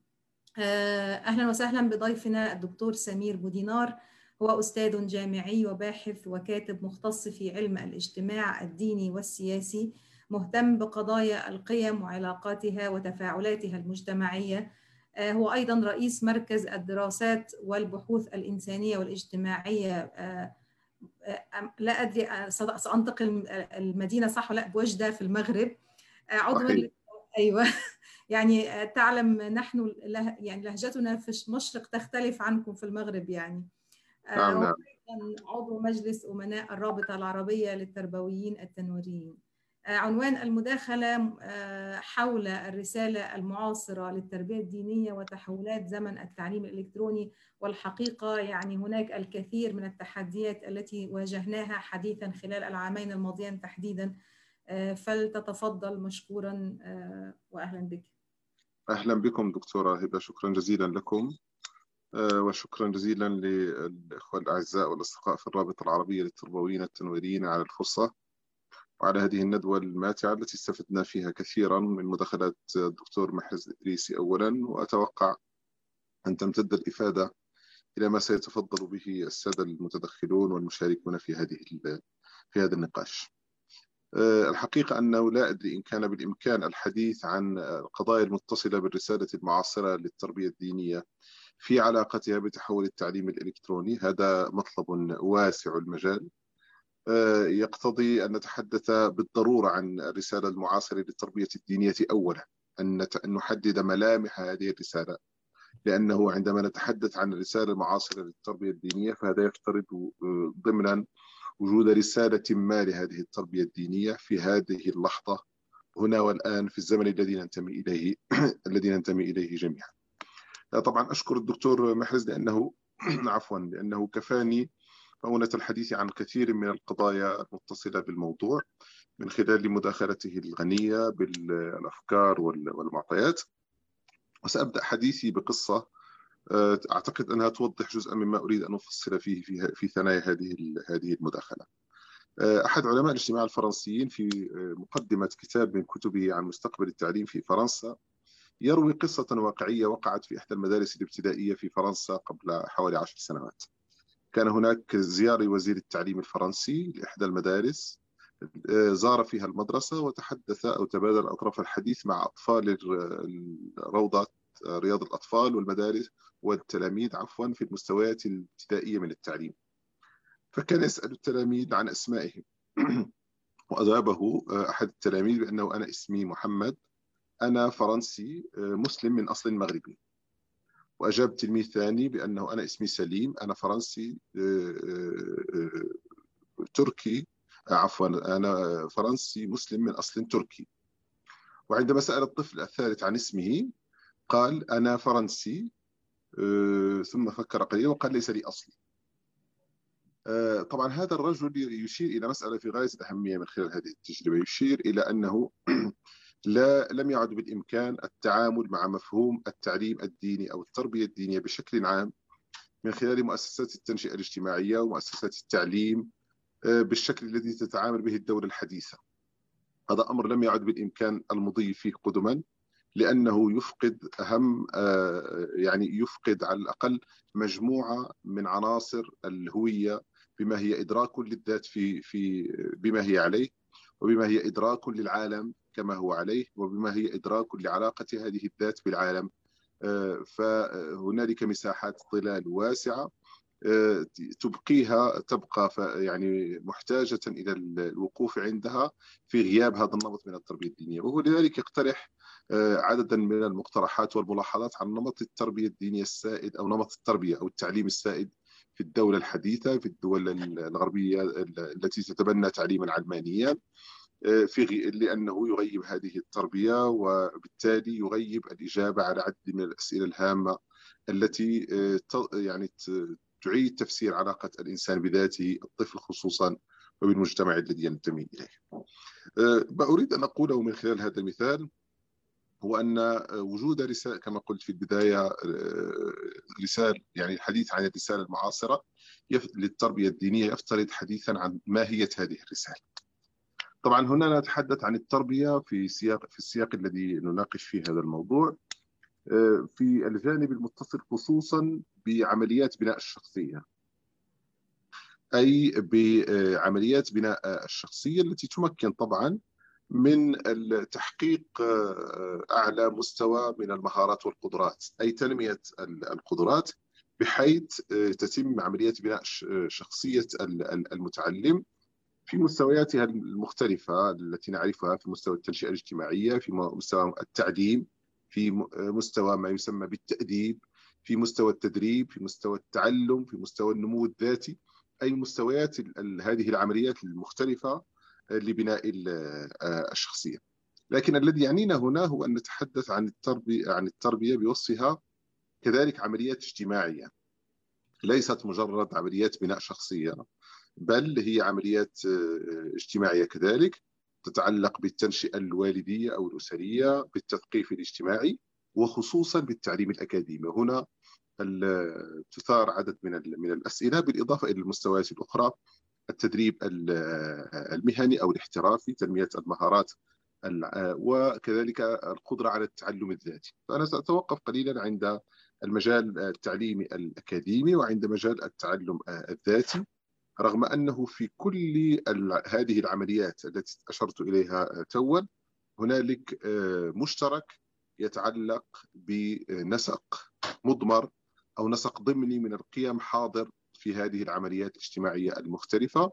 أهلا وسهلا بضيفنا الدكتور سمير بودينار هو أستاذ جامعي وباحث وكاتب مختص في علم الاجتماع الديني والسياسي مهتم بقضايا القيم وعلاقاتها وتفاعلاتها المجتمعية. هو أيضا رئيس مركز الدراسات والبحوث الإنسانية والاجتماعية. لا أدري سأنتقل المدينة صح ولا بوجدة في المغرب. عضو أيوه. يعني تعلم نحن يعني لهجتنا في المشرق تختلف عنكم في المغرب يعني. نعم نعم. عضو مجلس أمناء الرابطة العربية للتربويين التنويريين عنوان المداخلة حول الرسالة المعاصرة للتربية الدينية وتحولات زمن التعليم الإلكتروني والحقيقة. يعني هناك الكثير من التحديات التي واجهناها حديثا خلال العامين الماضيين تحديدا. فلتتفضل مشكورا وأهلا بك أهلا بكم دكتورة هبة شكرا جزيلا لكم وشكرا جزيلا للإخوة الأعزاء والأصدقاء في الرابطة العربية للتربويين التنويريين على الفرصة وعلى هذه الندوة الماتعة التي استفدنا فيها كثيرا من مداخلات الدكتور محرز الإدريسي أولا وأتوقع أن تمتد الإفادة إلى ما سيتفضل به السادة المتدخلون والمشاركون في هذه في هذا النقاش. الحقيقة أنه لا أدري إن كان بالإمكان الحديث عن القضايا المتصلة بالرسالة المعاصرة للتربية الدينية في علاقتها بتحول التعليم الإلكتروني. هذا مطلب واسع المجال. يقتضي أن نتحدث بالضرورة عن الرسالة المعاصرة للتربية الدينية. أولا أن نحدد ملامح هذه الرسالة. لأنه عندما نتحدث عن الرسالة المعاصرة للتربية الدينية فهذا يفترض ضمنا وجود رسالة ما لهذه التربية الدينية في هذه اللحظة هنا والآن في الزمن الذي ننتمي إليه الذي ننتمي إليه جميعا. طبعا أشكر الدكتور محرز لأنه عفوا لأنه كفاني مؤونة الحديث عن كثير من القضايا المتصلة بالموضوع من خلال مداخلته الغنية بالأفكار والمعطيات. وسأبدأ حديثي بقصة أعتقد أنها توضح جزءا مما أريد أن أفصل فيه في, في ثنايا هذه هذه المداخلة. أحد علماء الاجتماع الفرنسيين في مقدمة كتاب من كتبه عن مستقبل التعليم في فرنسا يروي قصة واقعية وقعت في إحدى المدارس الابتدائية في فرنسا قبل حوالي عشر سنوات. كان هناك زيارة وزير التعليم الفرنسي لإحدى المدارس زار فيها المدرسة وتحدث أو تبادل أطراف الحديث مع أطفال روضة رياض الأطفال والمدارس والتلاميذ عفوا في المستويات الابتدائية من التعليم. فكان يسأل التلاميذ عن أسمائهم. وأجابه أحد التلاميذ بأنه أنا اسمي محمد أنا فرنسي مسلم من أصل مغربي. وأجاب تلميذ ثاني بأنه أنا اسمي سليم أنا فرنسي تركي عفوا أنا فرنسي مسلم من أصل تركي. وعندما سأل الطفل الثالث عن اسمه قال أنا فرنسي ثم فكر قليلا وقال ليس لي أصل. طبعا هذا الرجل يشير إلى مسألة في غاية الأهمية من خلال هذه التجربة. يشير إلى أنه لا لم يعد بالإمكان التعامل مع مفهوم التعليم الديني أو التربية الدينية بشكل عام من خلال مؤسسات التنشئة الاجتماعية ومؤسسات التعليم بالشكل الذي تتعامل به الدولة الحديثة. هذا أمر لم يعد بالإمكان المضي فيه قدما. لأنه يفقد أهم يعني يفقد على الأقل مجموعة من عناصر الهوية بما هي إدراك للذات في في بما هي عليه وبما هي إدراك للعالم كما هو عليه وبما هي إدراك لعلاقة هذه الذات بالعالم. فهنالك مساحات ظلال واسعة تبقيها تبقى يعني محتاجة إلى الوقوف عندها في غياب هذا النمط من التربية الدينية. وهو لذلك يقترح عددا من المقترحات والملاحظات عن نمط التربية الدينية السائد أو نمط التربية أو التعليم السائد في الدولة الحديثة في الدول الغربية التي تتبنى تعليما علمانيا في لأنه يغيب هذه التربية وبالتالي يغيب الإجابة على عدد من الأسئلة الهامة التي يعني تعيد تفسير علاقة الإنسان بذاته الطفل خصوصا وبالمجتمع الذي ينتمي إليه. ما أريد أن أقوله من خلال هذا المثال هو أن وجود رسالة كما قلت في البداية رسالة يعني الحديث عن الرسالة المعاصرة للتربية الدينية يفترض حديثا عن ماهية هذه الرسالة. طبعا هنا نتحدث عن التربية في سياق في السياق الذي نناقش فيه هذا الموضوع. في الجانب المتصل خصوصا بعمليات بناء الشخصية. أي بعمليات بناء الشخصية التي تمكن طبعا من تحقيق أعلى مستوى من المهارات والقدرات أي تنمية القدرات بحيث تتم عمليات بناء شخصية المتعلم في مستوياتها المختلفة التي نعرفها في مستوى التنشئة الاجتماعية في مستوى التعليم في مستوى ما يسمى بالتأديب في مستوى التدريب في مستوى التعلم في مستوى النمو الذاتي أي مستويات هذه العمليات المختلفة لبناء الشخصية. لكن الذي يعنينا هنا هو أن نتحدث عن التربيه عن التربية بوصفها كذلك عمليات اجتماعية. ليست مجرد عمليات بناء شخصية بل هي عمليات اجتماعية كذلك تتعلق بالتنشئة الوالدية أو الأسرية بالتثقيف الاجتماعي وخصوصا بالتعليم الأكاديمي. هنا تثار عدد من من الأسئلة بالإضافة إلى المستويات الأخرى. التدريب المهني أو الاحترافي تنمية المهارات وكذلك القدرة على التعلم الذاتي. فأنا سأتوقف قليلا عند المجال التعليمي الأكاديمي وعند مجال التعلم الذاتي رغم أنه في كل هذه العمليات التي أشرت إليها توا هنالك مشترك يتعلق بنسق مضمر أو نسق ضمني من القيم حاضر في هذه العمليات الاجتماعية المختلفة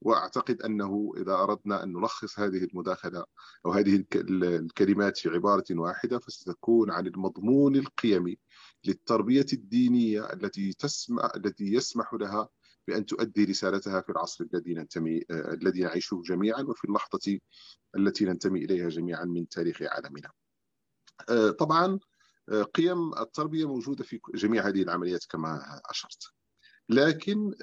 وأعتقد أنه إذا أردنا أن نلخص هذه المداخلة أو هذه الكلمات في عبارة واحدة فستكون عن المضمون القيمي للتربية الدينية التي تسمع التي يسمح لها بأن تؤدي رسالتها في العصر الذي ننتمي الذي نعيشه جميعا وفي اللحظة التي ننتمي إليها جميعا من تاريخ عالمنا. طبعا قيم التربية موجودة في جميع هذه العمليات كما أشرت. لكن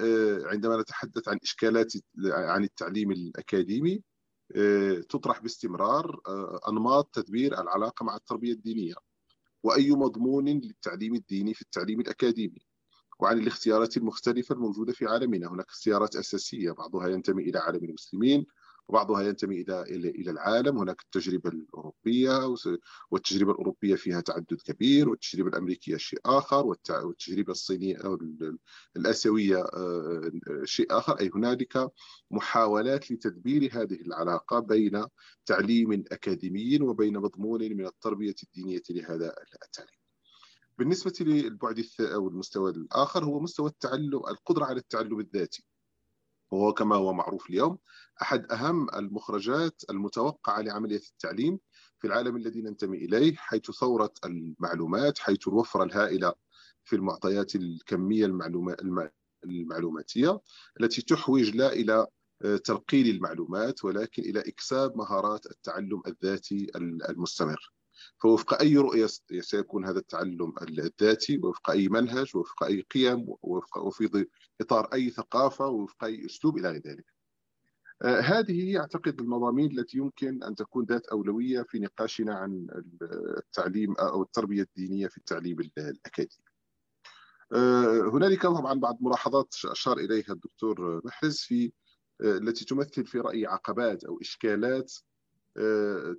عندما نتحدث عن إشكالات عن التعليم الأكاديمي تطرح باستمرار أنماط تدبير العلاقة مع التربية الدينية وأي مضمون للتعليم الديني في التعليم الأكاديمي وعن الاختيارات المختلفة الموجودة في عالمنا. هناك اختيارات أساسية بعضها ينتمي إلى عالم المسلمين وبعضها ينتمي إلى إلى العالم هناك التجربة الأوروبية والتجربة الأوروبية فيها تعدد كبير والتجربة الأمريكية شيء آخر والتجربة الصينية أو الآسيوية شيء آخر أي هنالك محاولات لتدبير هذه العلاقة بين تعليم أكاديمي وبين مضمون من التربية الدينية لهذا التعليم. بالنسبة للبعد أو المستوى الآخر هو مستوى التعلم القدرة على التعلم الذاتي. وهو كما هو معروف اليوم أحد أهم المخرجات المتوقعة لعملية التعليم في العالم الذي ننتمي إليه حيث ثورة المعلومات حيث الوفرة الهائلة في المعطيات الكمية المعلوماتية التي تحوج لا إلى تلقين المعلومات ولكن إلى إكساب مهارات التعلم الذاتي المستمر. فوفق أي رؤية سيكون هذا التعلم الذاتي وفق أي منهج وفق أي قيم وفق وفي إطار أي ثقافة وفق أي أسلوب إلى غير ذلك. هذه هي أعتقد المضامين التي يمكن أن تكون ذات أولوية في نقاشنا عن التعليم أو التربية الدينية في التعليم الأكاديمي. هنالك طبعا بعض ملاحظات أشار إليها الدكتور محرز في التي تمثل في رايي عقبات أو إشكالات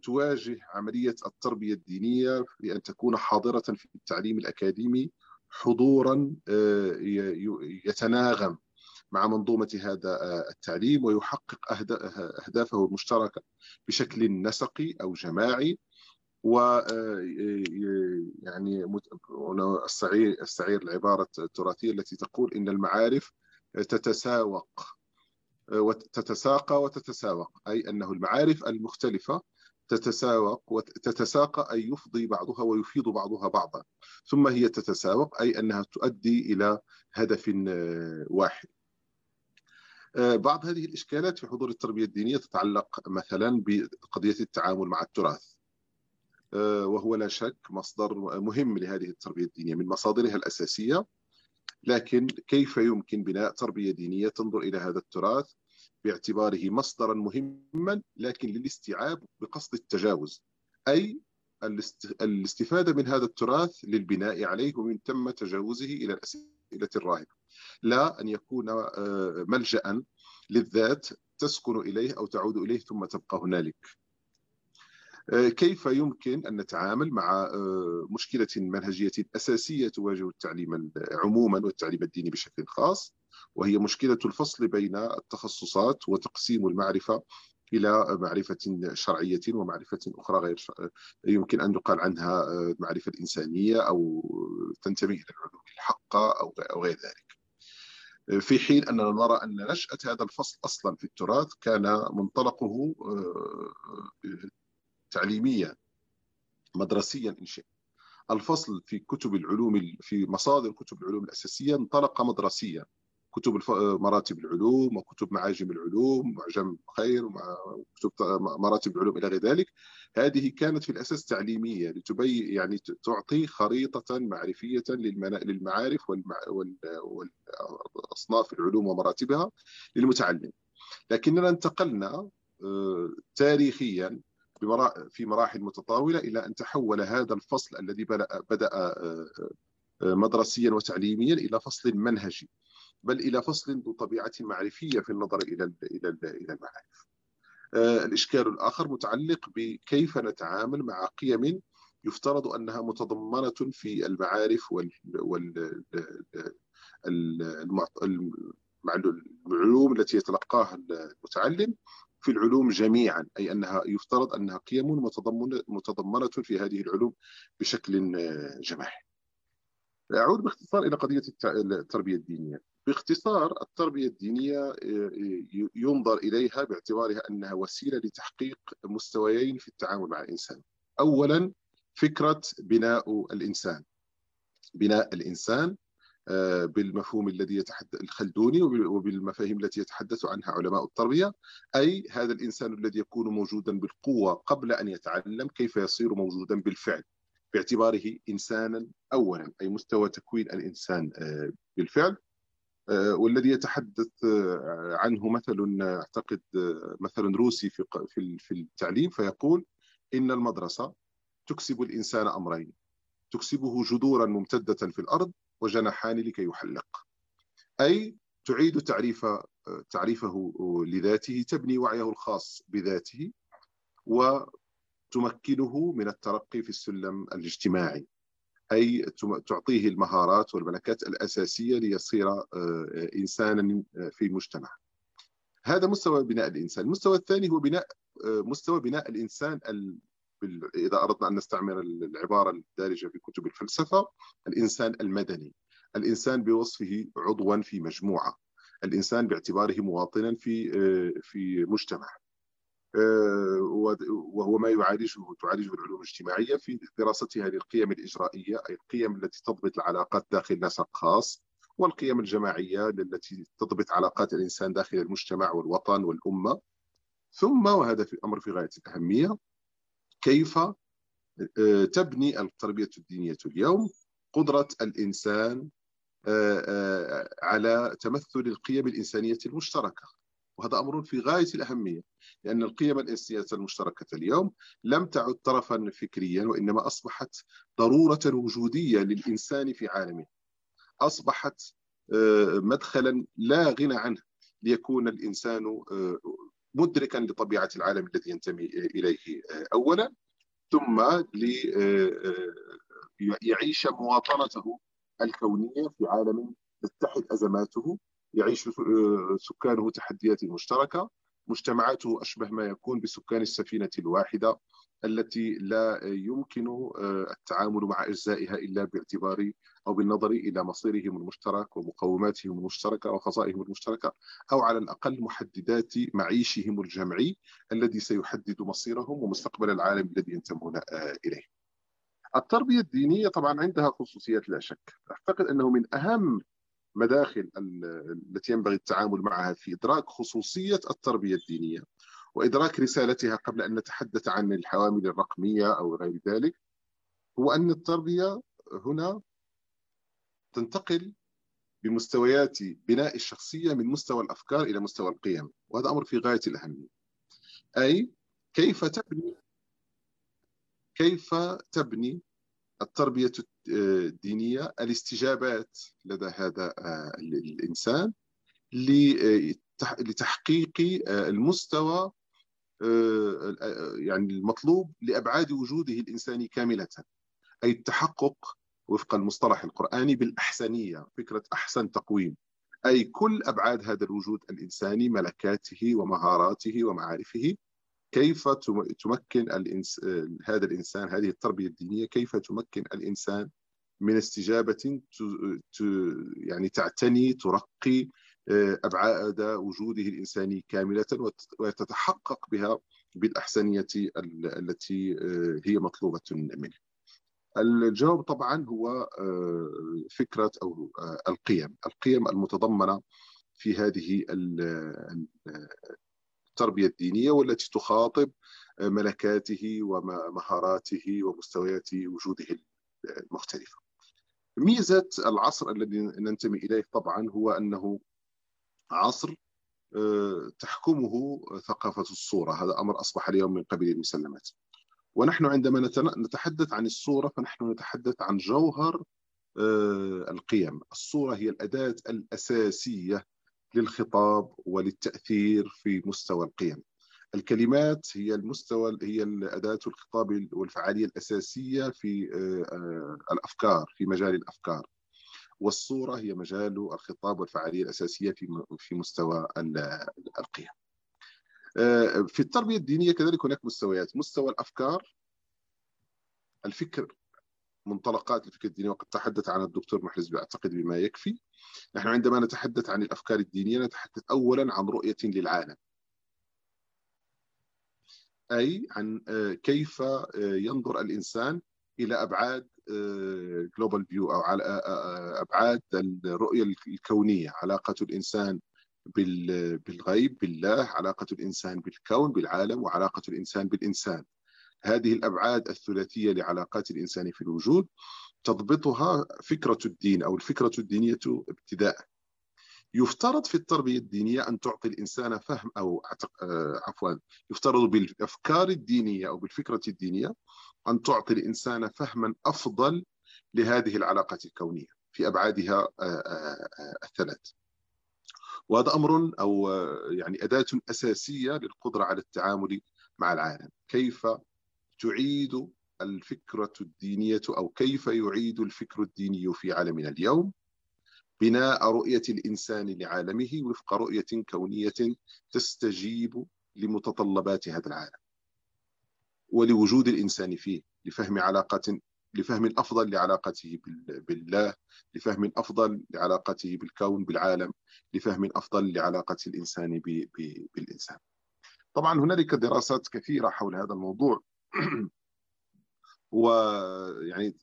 تواجه عملية التربية الدينية لأن تكون حاضرة في التعليم الأكاديمي حضورا يتناغم مع منظومة هذا التعليم ويحقق أهدافه المشتركة بشكل نسقي أو جماعي. و يعني استعير استعير العبارة التراثية التي تقول إن المعارف تتساوق وتتساقى وتتساوق أي أنه المعارف المختلفة تتساوق وتتساقى أي يفضي بعضها ويفيض بعضها بعضا ثم هي تتساوق أي أنها تؤدي إلى هدف واحد. بعض هذه الإشكالات في حضور التربية الدينية تتعلق مثلا بقضية التعامل مع التراث. وهو لا شك مصدر مهم لهذه التربية الدينية من مصادرها الأساسية. لكن كيف يمكن بناء تربية دينية تنظر إلى هذا التراث باعتباره مصدرا مهما لكن للاستيعاب بقصد التجاوز أي الاستفادة من هذا التراث للبناء عليه ومن ثم تجاوزه إلى الأسئلة الراهنه لا أن يكون ملجا للذات تسكن إليه أو تعود إليه ثم تبقى هنالك كيف يمكن أن نتعامل مع مشكلة منهجية أساسية تواجه التعليم عموما والتعليم الديني بشكل خاص وهي مشكلة الفصل بين التخصصات وتقسيم المعرفة إلى معرفة شرعية ومعرفة أخرى غير يمكن أن يقال عنها المعرفه الانسانيه أو تنتمي إلى العلوم الحقة أو غير ذلك. في حين أننا نرى أن نشأة هذا الفصل أصلا في التراث كان منطلقه تعليميا مدرسيا إن شئت. الفصل في كتب العلوم في مصادر كتب العلوم الأساسية انطلق مدرسيا. كتب مراتب العلوم وكتب معاجم العلوم معجم خير وكتب مراتب العلوم إلى غير ذلك. هذه كانت في الأساس تعليمية لتبين يعني تعطي خريطة معرفية للمعارف والأصناف العلوم ومراتبها للمتعلم. لكننا انتقلنا آه، تاريخيا في مراحل متطاولة إلى أن تحول هذا الفصل الذي بدأ آه، آه، مدرسيا وتعليميا إلى فصل منهجي. بل إلى فصل ذو طبيعة معرفية في النظر إلى إلى إلى المعارف. الإشكال الآخر متعلق بكيف نتعامل مع قيم يفترض أنها متضمنة في المعارف وال. العلوم التي يتلقاها المتعلم في العلوم جميعا أي أنها يفترض أنها قيم متضمنة في هذه العلوم بشكل جماعي أعود باختصار إلى قضية التربية الدينية. باختصار التربية الدينية ينظر إليها باعتبارها أنها وسيلة لتحقيق مستويين في التعامل مع الإنسان. أولا فكرة بناء الإنسان. بناء الإنسان آه، بالمفهوم الذي يتحدث الخلدوني وبالمفاهيم التي يتحدث عنها علماء التربية. أي هذا الإنسان الذي يكون موجودا بالقوة قبل أن يتعلم كيف يصير موجودا بالفعل. باعتباره إنسانا أولا أي مستوى تكوين الإنسان آه، بالفعل. آه، والذي يتحدث عنه مثل أعتقد مثل روسي في في التعليم فيقول إن المدرسة تكسب الإنسان أمرين تكسبه جذورا ممتدة في الأرض وجناحان لكي يحلق. أي تعيد تعريف تعريفه لذاته تبني وعيه الخاص بذاته وتمكنه من الترقي في السلم الاجتماعي. أي تعطيه المهارات والملكات الأساسية ليصير آه، إنسانا في المجتمع هذا مستوى بناء الإنسان. المستوى الثاني هو بناء آه، مستوى بناء الإنسان إذا أردنا أن نستعمل العبارة الدارجة في كتب الفلسفة الإنسان المدني. الإنسان بوصفه عضوا في مجموعة. الإنسان باعتباره مواطنا في في مجتمع. وهو ما يعالجه تعالجه العلوم الاجتماعية في دراستها للقيم الإجرائية أي القيم التي تضبط العلاقات داخل نسق خاص والقيم الجماعية التي تضبط علاقات الإنسان داخل المجتمع والوطن والأمة. ثم وهذا في أمر في غاية الأهمية كيف آه، تبني التربية الدينية اليوم قدرة الإنسان آه، آه، على تمثل القيم الإنسانية المشتركة. وهذا أمر في غاية الأهمية لأن القيم الإنسانية المشتركة اليوم لم تعد طرفا فكريا وإنما أصبحت ضرورة وجودية للإنسان في عالمه. أصبحت مدخلا لا غنى عنه ليكون الإنسان مدركا لطبيعة العالم الذي ينتمي إليه آه، اولا ثم ليعيش آه، آه، مواطنته الكونية في عالم تتحد أزماته. يعيش سكانه تحديات مشتركة مجتمعاته أشبه ما يكون بسكان السفينة الواحدة التي لا يمكن آه، التعامل مع أجزائها إلا باعتبار أو بالنظر إلى مصيرهم المشترك ومقوماتهم المشتركة وخصائصهم المشتركة أو على الأقل محددات معيشهم الجمعي الذي سيحدد مصيرهم ومستقبل العالم الذي ينتمون آه، إليه. التربية الدينية طبعا عندها خصوصيات لا شك، أعتقد أنه من أهم مداخل التي ينبغي التعامل معها في إدراك خصوصية التربية الدينية وإدراك رسالتها قبل أن نتحدث عن الحوامل الرقمية أو غير ذلك هو أن التربية هنا تنتقل بمستويات بناء الشخصية من مستوى الأفكار إلى مستوى القيم وهذا أمر في غاية الأهمية. أي كيف تبني كيف تبني التربية الدينية الاستجابات لدى هذا الإنسان لتحقيق المستوى آه، آه، يعني المطلوب لأبعاد وجوده الإنساني كاملة أي التحقق وفق المصطلح القرآني بالأحسنية فكرة أحسن تقويم أي كل أبعاد هذا الوجود الإنساني ملكاته ومهاراته ومعارفه كيف تمكن الإنس... هذا الإنسان هذه التربية الدينية كيف تمكن الإنسان من استجابة ت... يعني تعتني ترقي أبعاد وجوده الإنساني كاملة وتتحقق بها بالأحسنية التي آه، هي مطلوبة منه. الجواب طبعا هو فكرة أو القيم. القيم المتضمنة في هذه التربية الدينية والتي تخاطب ملكاته ومهاراته ومستويات وجوده المختلفة. ميزة العصر الذي ننتمي إليه طبعا هو أنه عصر آه، تحكمه ثقافة الصورة. هذا أمر أصبح اليوم من قبيل المسلمات. ونحن عندما نتحدث عن الصورة فنحن نتحدث عن جوهر آه، القيم. الصورة هي الأداة الأساسية للخطاب وللتأثير في مستوى القيم. الكلمات هي المستوى هي أداة الخطاب والفعالية الأساسية في آه، الأفكار في مجال الأفكار. والصورة هي مجال الخطاب والفعالية الأساسية في في مستوى القيم. آه، في التربية الدينية كذلك هناك مستويات، مستوى الأفكار الفكر منطلقات الفكر الديني وقد تحدث عن الدكتور محرز أعتقد بما يكفي. نحن عندما نتحدث عن الأفكار الدينية نتحدث أولا عن رؤية للعالم. أي عن آه، كيف آه، ينظر الإنسان إلى أبعاد global آه، view أو على أبعاد الرؤية الكونية علاقة الإنسان بالغيب بالله علاقة الإنسان بالكون بالعالم وعلاقة الإنسان بالإنسان هذه الأبعاد الثلاثية لعلاقات الإنسان في الوجود تضبطها فكرة الدين أو الفكرة الدينية ابتداء. يفترض في التربية الدينية أن تعطي الإنسان فهم أو عفوا يفترض بالأفكار الدينية أو بالفكرة الدينية أن تعطي الإنسان فهما أفضل لهذه العلاقة الكونية في أبعادها آه، آه، آه، الثلاث. وهذا أمر أو يعني أداة أساسية للقدرة على التعامل مع العالم. كيف تعيد الفكرة الدينية أو كيف يعيد الفكر الديني في عالمنا اليوم؟ بناء رؤية الإنسان لعالمه وفق رؤية كونية تستجيب لمتطلبات هذا العالم ولوجود الإنسان فيه لفهم علاقات لفهم أفضل لعلاقته بالله لفهم أفضل لعلاقته بالكون بالعالم لفهم أفضل لعلاقة الإنسان بالإنسان. طبعا هنالك دراسات كثيرة حول هذا الموضوع. ويعني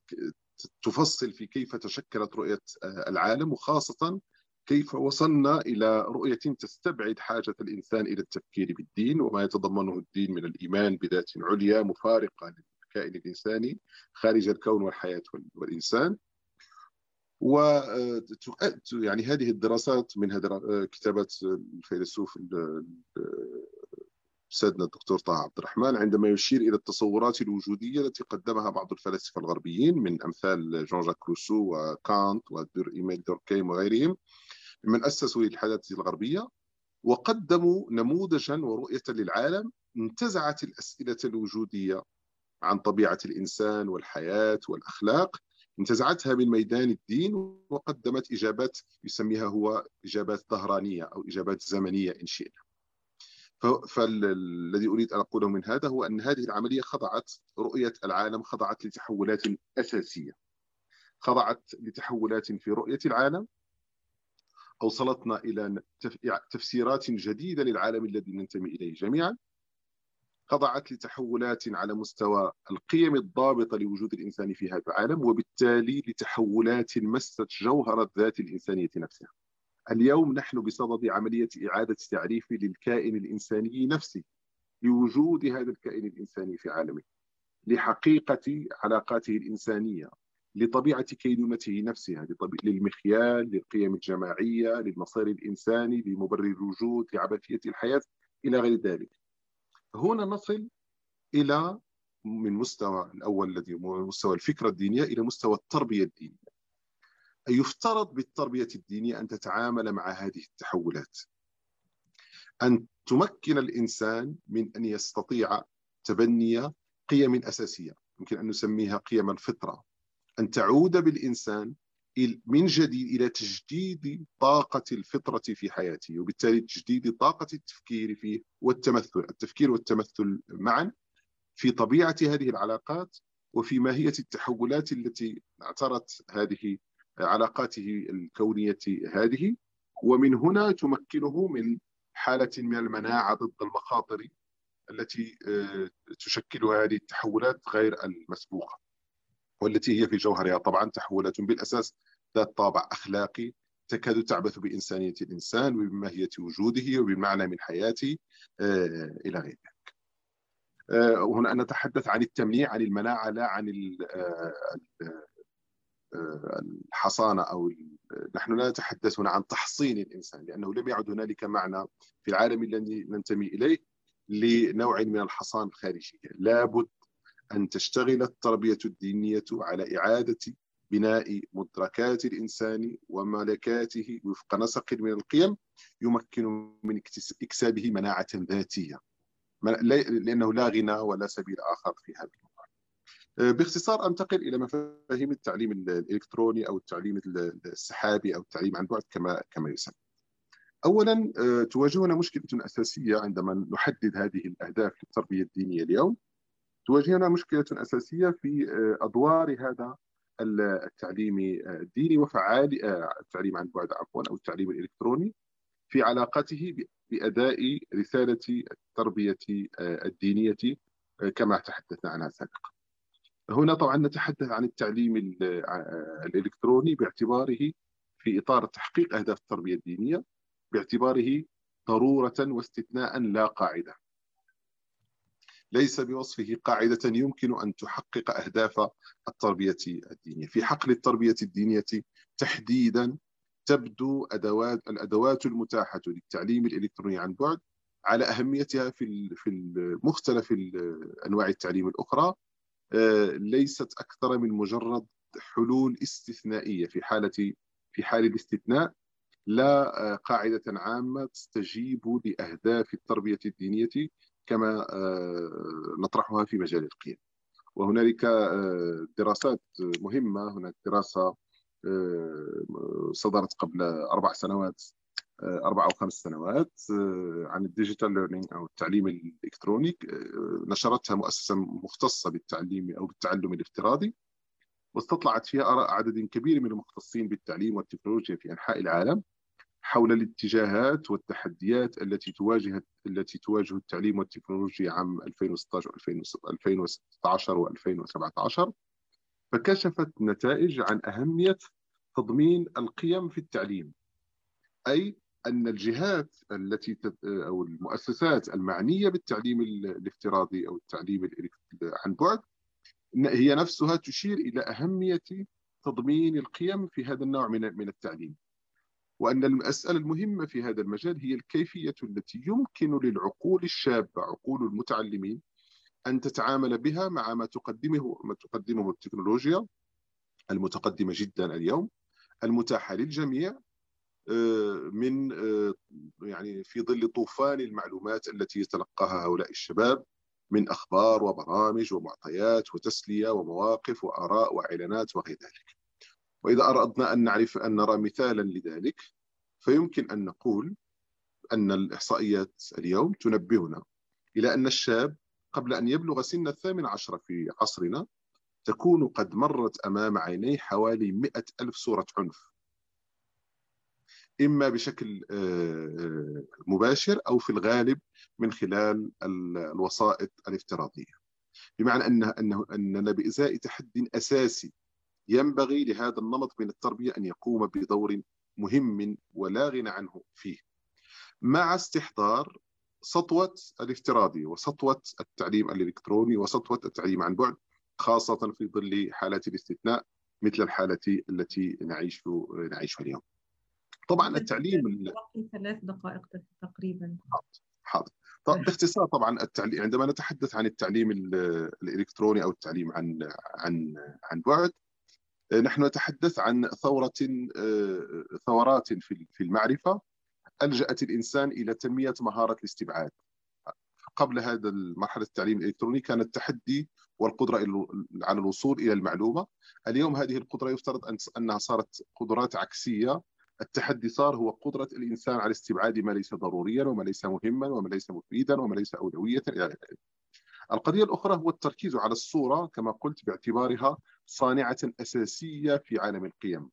تفصل في كيف تشكلت رؤية العالم وخاصة كيف وصلنا إلى رؤية تستبعد حاجة الإنسان إلى التفكير بالدين وما يتضمنه الدين من الإيمان بذات عليا مفارقة للكائن الإنساني خارج الكون والحياة والإنسان. و يعني هذه الدراسات منها كتابات الفيلسوف سيدنا الدكتور طه عبد الرحمن عندما يشير إلى التصورات الوجودية التي قدمها بعض الفلاسفة الغربيين من أمثال جون جاك روسو وكانت ودور دوركيم وغيرهم من أسسوا للحداثة الغربية وقدموا نموذجا ورؤية للعالم انتزعت الأسئلة الوجودية عن طبيعة الإنسان والحياة والأخلاق انتزعتها من ميدان الدين وقدمت إجابات يسميها هو إجابات ظهرانية أو إجابات زمنية إن شئنا. فالذي أريد أن أقوله من هذا هو أن هذه العملية خضعت رؤية العالم خضعت لتحولات أساسية. خضعت لتحولات في رؤية العالم. أوصلتنا إلى تفسيرات جديدة للعالم الذي ننتمي إليه جميعا. خضعت لتحولات على مستوى القيم الضابطة لوجود الإنسان في هذا العالم وبالتالي لتحولات مست جوهر الذات الإنسانية نفسها. اليوم نحن بصدد عملية إعادة تعريف للكائن الإنساني نفسه لوجود هذا الكائن الإنساني في عالمه لحقيقة علاقاته الإنسانية لطبيعة كينونته نفسها للمخيال للقيم الجماعية للمصير الإنساني لمبرر الوجود لعبثية الحياة إلى غير ذلك. هنا نصل إلى من مستوى الأول الذي هو مستوى الفكرة الدينية إلى مستوى التربية الدينية. يفترض بالتربية الدينية أن تتعامل مع هذه التحولات. أن تمكن الإنسان من أن يستطيع تبني قيم أساسية يمكن أن نسميها قيم الفطرة. أن تعود بالإنسان من جديد إلى تجديد طاقة الفطرة في حياته وبالتالي تجديد طاقة التفكير فيه والتمثل التفكير والتمثل معا في طبيعة هذه العلاقات وفي ماهية التحولات التي اعترت هذه علاقاته الكونية هذه ومن هنا تمكنه من حالة من المناعة ضد المخاطر التي آه، تشكلها هذه التحولات غير المسبوقة والتي هي في جوهرها. طبعا تحولات بالأساس ذات طابع أخلاقي تكاد تعبث بإنسانية الإنسان وبماهية وجوده وبمعنى من حياته إلى غير ذلك. هنا نتحدث عن التمنيع عن المناعة لا عن الحصانة أو نحن لا نتحدث عن تحصين الإنسان لأنه لم يعد هنالك معنى في العالم الذي ننتمي إليه لنوع من الحصان الخارجية لابد أن تشتغل التربية الدينية على إعادة بناء مدركات الإنسان وملكاته وفق نسق من القيم يمكن من اكتسابه مناعة ذاتية. لأنه لا غنى ولا سبيل آخر في هذا. باختصار أنتقل إلى مفاهيم التعليم الإلكتروني أو التعليم السحابي أو التعليم عن بعد كما كما يسمى اولا تواجهنا مشكلة أساسية عندما نحدد هذه الأهداف للتربية الدينية اليوم تواجهنا مشكلة أساسية في أدوار هذا التعليم الديني وفعال التعليم عن بعد عفوا أو التعليم الإلكتروني في علاقته بأداء رسالة التربية الدينية كما تحدثنا عنها سابقا. هنا طبعا نتحدث عن التعليم الإلكتروني باعتباره في إطار تحقيق أهداف التربية الدينية باعتباره ضرورة واستثناء لا قاعدة. ليس بوصفه قاعدة يمكن أن تحقق أهداف التربية الدينية في حقل التربية الدينية تحديدا تبدو أدوات الأدوات المتاحة للتعليم الإلكتروني عن بعد على أهميتها في في مختلف أنواع التعليم الأخرى ليست أكثر من مجرد حلول استثنائية في حالة في حال الاستثناء لا قاعدة عامة تستجيب لأهداف التربية الدينية كما نطرحها في مجال القيم. وهنالك دراسات مهمة هناك دراسة صدرت قبل أربع سنوات أربع أو خمس سنوات عن ال digital learning أو التعليم الإلكتروني نشرتها مؤسسة مختصة بالتعليم أو بالتعلم الافتراضي واستطلعت فيها آراء عدد كبير من المختصين بالتعليم والتكنولوجيا في أنحاء العالم حول الاتجاهات والتحديات التي تواجه التي تواجه التعليم والتكنولوجيا عام 2016 2016 و2017 فكشفت نتائج عن أهمية تضمين القيم في التعليم أي أن الجهات التي أو المؤسسات المعنية بالتعليم الافتراضي أو التعليم عن بعد هي نفسها تشير إلى أهمية تضمين القيم في هذا النوع من من التعليم. وأن المسألة المهمة في هذا المجال هي الكيفية التي يمكن للعقول الشابة عقول المتعلمين أن تتعامل بها مع ما تقدمه ما تقدمه التكنولوجيا المتقدمة جدا اليوم المتاحة للجميع من يعني في ظل طوفان المعلومات التي يتلقاها هؤلاء الشباب من أخبار وبرامج ومعطيات وتسلية ومواقف وآراء وإعلانات وغير ذلك. وإذا أردنا أن نعرف أن نرى مثالا لذلك فيمكن أن نقول أن الإحصائيات اليوم تنبهنا إلى أن الشاب قبل أن يبلغ سن الثامن عشر في عصرنا تكون قد مرت أمام عينيه حوالي مئة ألف صورة عنف. إما بشكل مباشر أو في الغالب من خلال الوسائط الافتراضية. بمعنى أن أنه أننا بإزاء تحد أساسي ينبغي لهذا النمط من التربية أن يقوم بدور مهم ولا غنى عنه فيه. مع استحضار سطوة الافتراضي وسطوة التعليم الإلكتروني وسطوة التعليم عن بعد خاصة في ظل حالات الاستثناء مثل الحالة التي نعيش نعيشها اليوم. طبعا التعليم ثلاث دقائق تقريبا. حاضر. طب باختصار طبعا التعليم عندما نتحدث عن التعليم الإلكتروني أو التعليم عن عن عن بعد نحن نتحدث عن ثورة ثورات في المعرفة ألجأت الإنسان إلى تنمية مهارة الاستبعاد. قبل هذا المرحلة التعليم الإلكتروني كان التحدي والقدرة على الوصول إلى المعلومة. اليوم هذه القدرة يفترض أنها صارت قدرات عكسية التحدي صار هو قدرة الإنسان على استبعاد ما ليس ضروريا وما ليس مهما وما ليس مفيدا وما ليس أولوية. إلى آخره القضية الأخرى هو التركيز على الصورة كما قلت باعتبارها صانعة أساسية في عالم القيم.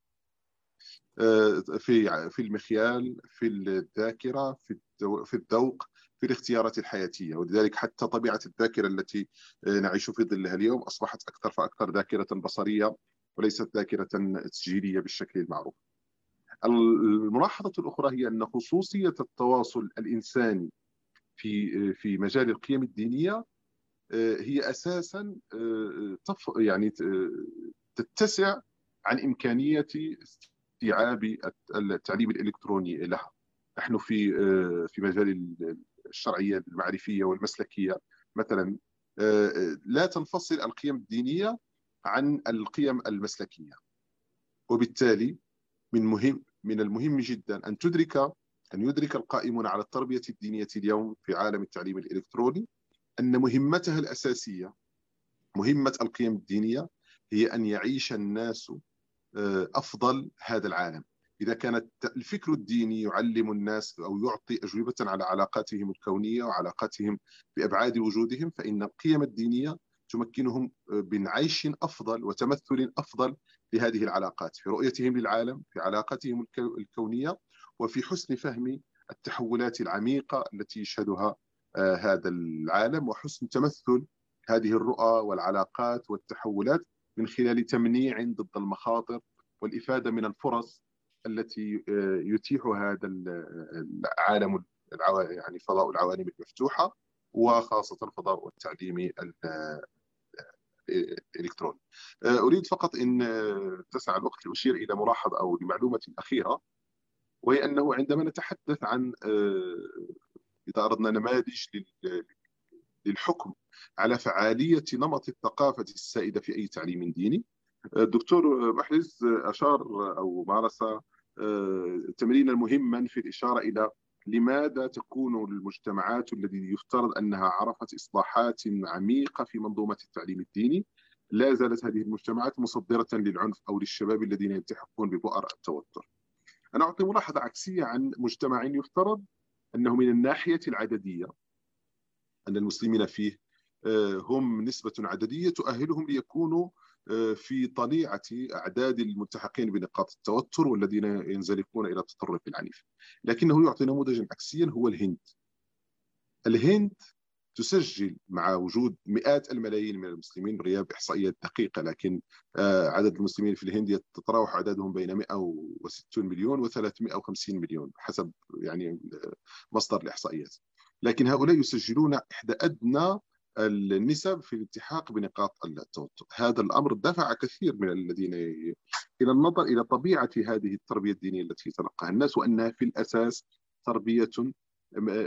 في في المخيال في الذاكرة في في الذوق في الاختيارات الحياتية. ولذلك حتى طبيعة الذاكرة التي نعيش في ظلها اليوم أصبحت أكثر فأكثر ذاكرة بصرية وليست ذاكرة تسجيلية بالشكل المعروف. الملاحظة الأخرى هي أن خصوصية التواصل الإنساني في في مجال القيم الدينية هي أساسا يعني تتسع عن إمكانية استيعاب التعليم الإلكتروني لها. نحن في في مجال الشرعية المعرفية والمسلكية مثلا لا تنفصل القيم الدينية عن القيم المسلكية. وبالتالي من مهم من المهم جدا أن تدرك أن يدرك القائمون على التربية الدينية اليوم في عالم التعليم الإلكتروني أن مهمتها الأساسية مهمة القيم الدينية هي أن يعيش الناس أفضل هذا العالم. إذا كان الفكر الديني يعلم الناس أو يعطي أجوبة على علاقاتهم الكونية وعلاقاتهم بأبعاد وجودهم فإن القيم الدينية تمكنهم من عيش أفضل وتمثل أفضل لهذه العلاقات في رؤيتهم للعالم في علاقتهم الكونية وفي حسن فهم التحولات العميقة التي يشهدها هذا العالم وحسن تمثل هذه الرؤى والعلاقات والتحولات من خلال تمنيع ضد المخاطر والإفادة من الفرص التي يتيحها هذا العالم يعني فضاء العوالم المفتوحة وخاصة الفضاء التعليمي الالكتروني. أريد فقط إن تسع الوقت لأشير إلى ملاحظة أو لمعلومة أخيرة وهي أنه عندما نتحدث عن إذا أردنا نماذج للحكم على فعالية نمط الثقافة السائدة في أي تعليم ديني الدكتور محرز أشار أو مارس تمرينا مهما في الإشارة إلى لماذا تكون المجتمعات التي يفترض أنها عرفت إصلاحات عميقة في منظومة التعليم الديني لا زالت هذه المجتمعات مصدرة للعنف أو للشباب الذين يلتحقون ببؤر التوتر. أنا أعطي ملاحظة عكسية عن مجتمع يفترض أنه من الناحية العددية أن المسلمين فيه هم نسبة عددية تؤهلهم ليكونوا في طليعه أعداد الملتحقين بنقاط التوتر والذين ينزلقون إلى التطرف العنيف. لكنه يعطي نموذجا عكسيا هو الهند. الهند تسجل مع وجود مئات الملايين من المسلمين بغياب إحصائيات دقيقة لكن عدد المسلمين في الهند يتراوح عددهم بين 160 مليون و350 مليون حسب يعني مصدر الإحصائيات. لكن هؤلاء يسجلون إحدى أدنى النسب في الالتحاق بنقاط التوتر هذا الأمر دفع كثير من الذين إلى النظر إلى طبيعة هذه التربية الدينية التي يتلقاها الناس وأنها في الأساس تربية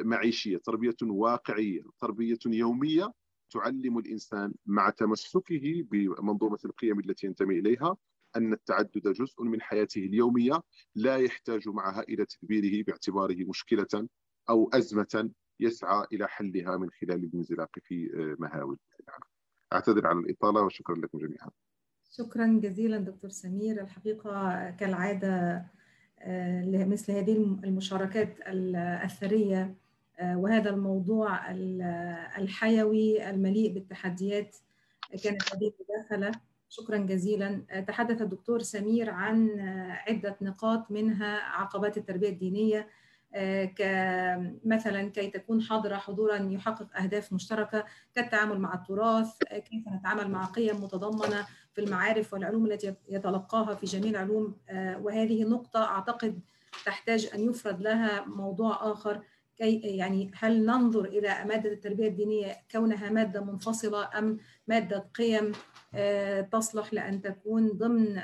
معيشية تربية واقعية تربية يومية تعلم الإنسان مع تمسكه بمنظومة القيم التي ينتمي إليها أن التعدد جزء من حياته اليومية لا يحتاج معها إلى تدبيره باعتباره مشكلة أو أزمة يسعى إلى حلها من خلال الانزلاق في مهاوي العمل. أعتذر على الإطالة وشكرا لكم جميعا. شكرا جزيلا دكتور سمير الحقيقة كالعادة لمثل هذه المشاركات الثريه وهذا الموضوع الحيوي المليء بالتحديات كانت هذه المداخله شكرا جزيلا تحدث الدكتور سمير عن عدة نقاط منها عقبات التربية الدينية كمثلا كي تكون حاضرة حضورا يحقق أهداف مشتركة كالتعامل مع التراث كيف نتعامل مع قيم متضمنة في المعارف والعلوم التي يتلقاها في جميع العلوم. وهذه نقطة أعتقد تحتاج أن يفرد لها موضوع آخر كي يعني هل ننظر إلى مادة التربية الدينية كونها مادة منفصلة أم مادة قيم تصلح لأن تكون ضمن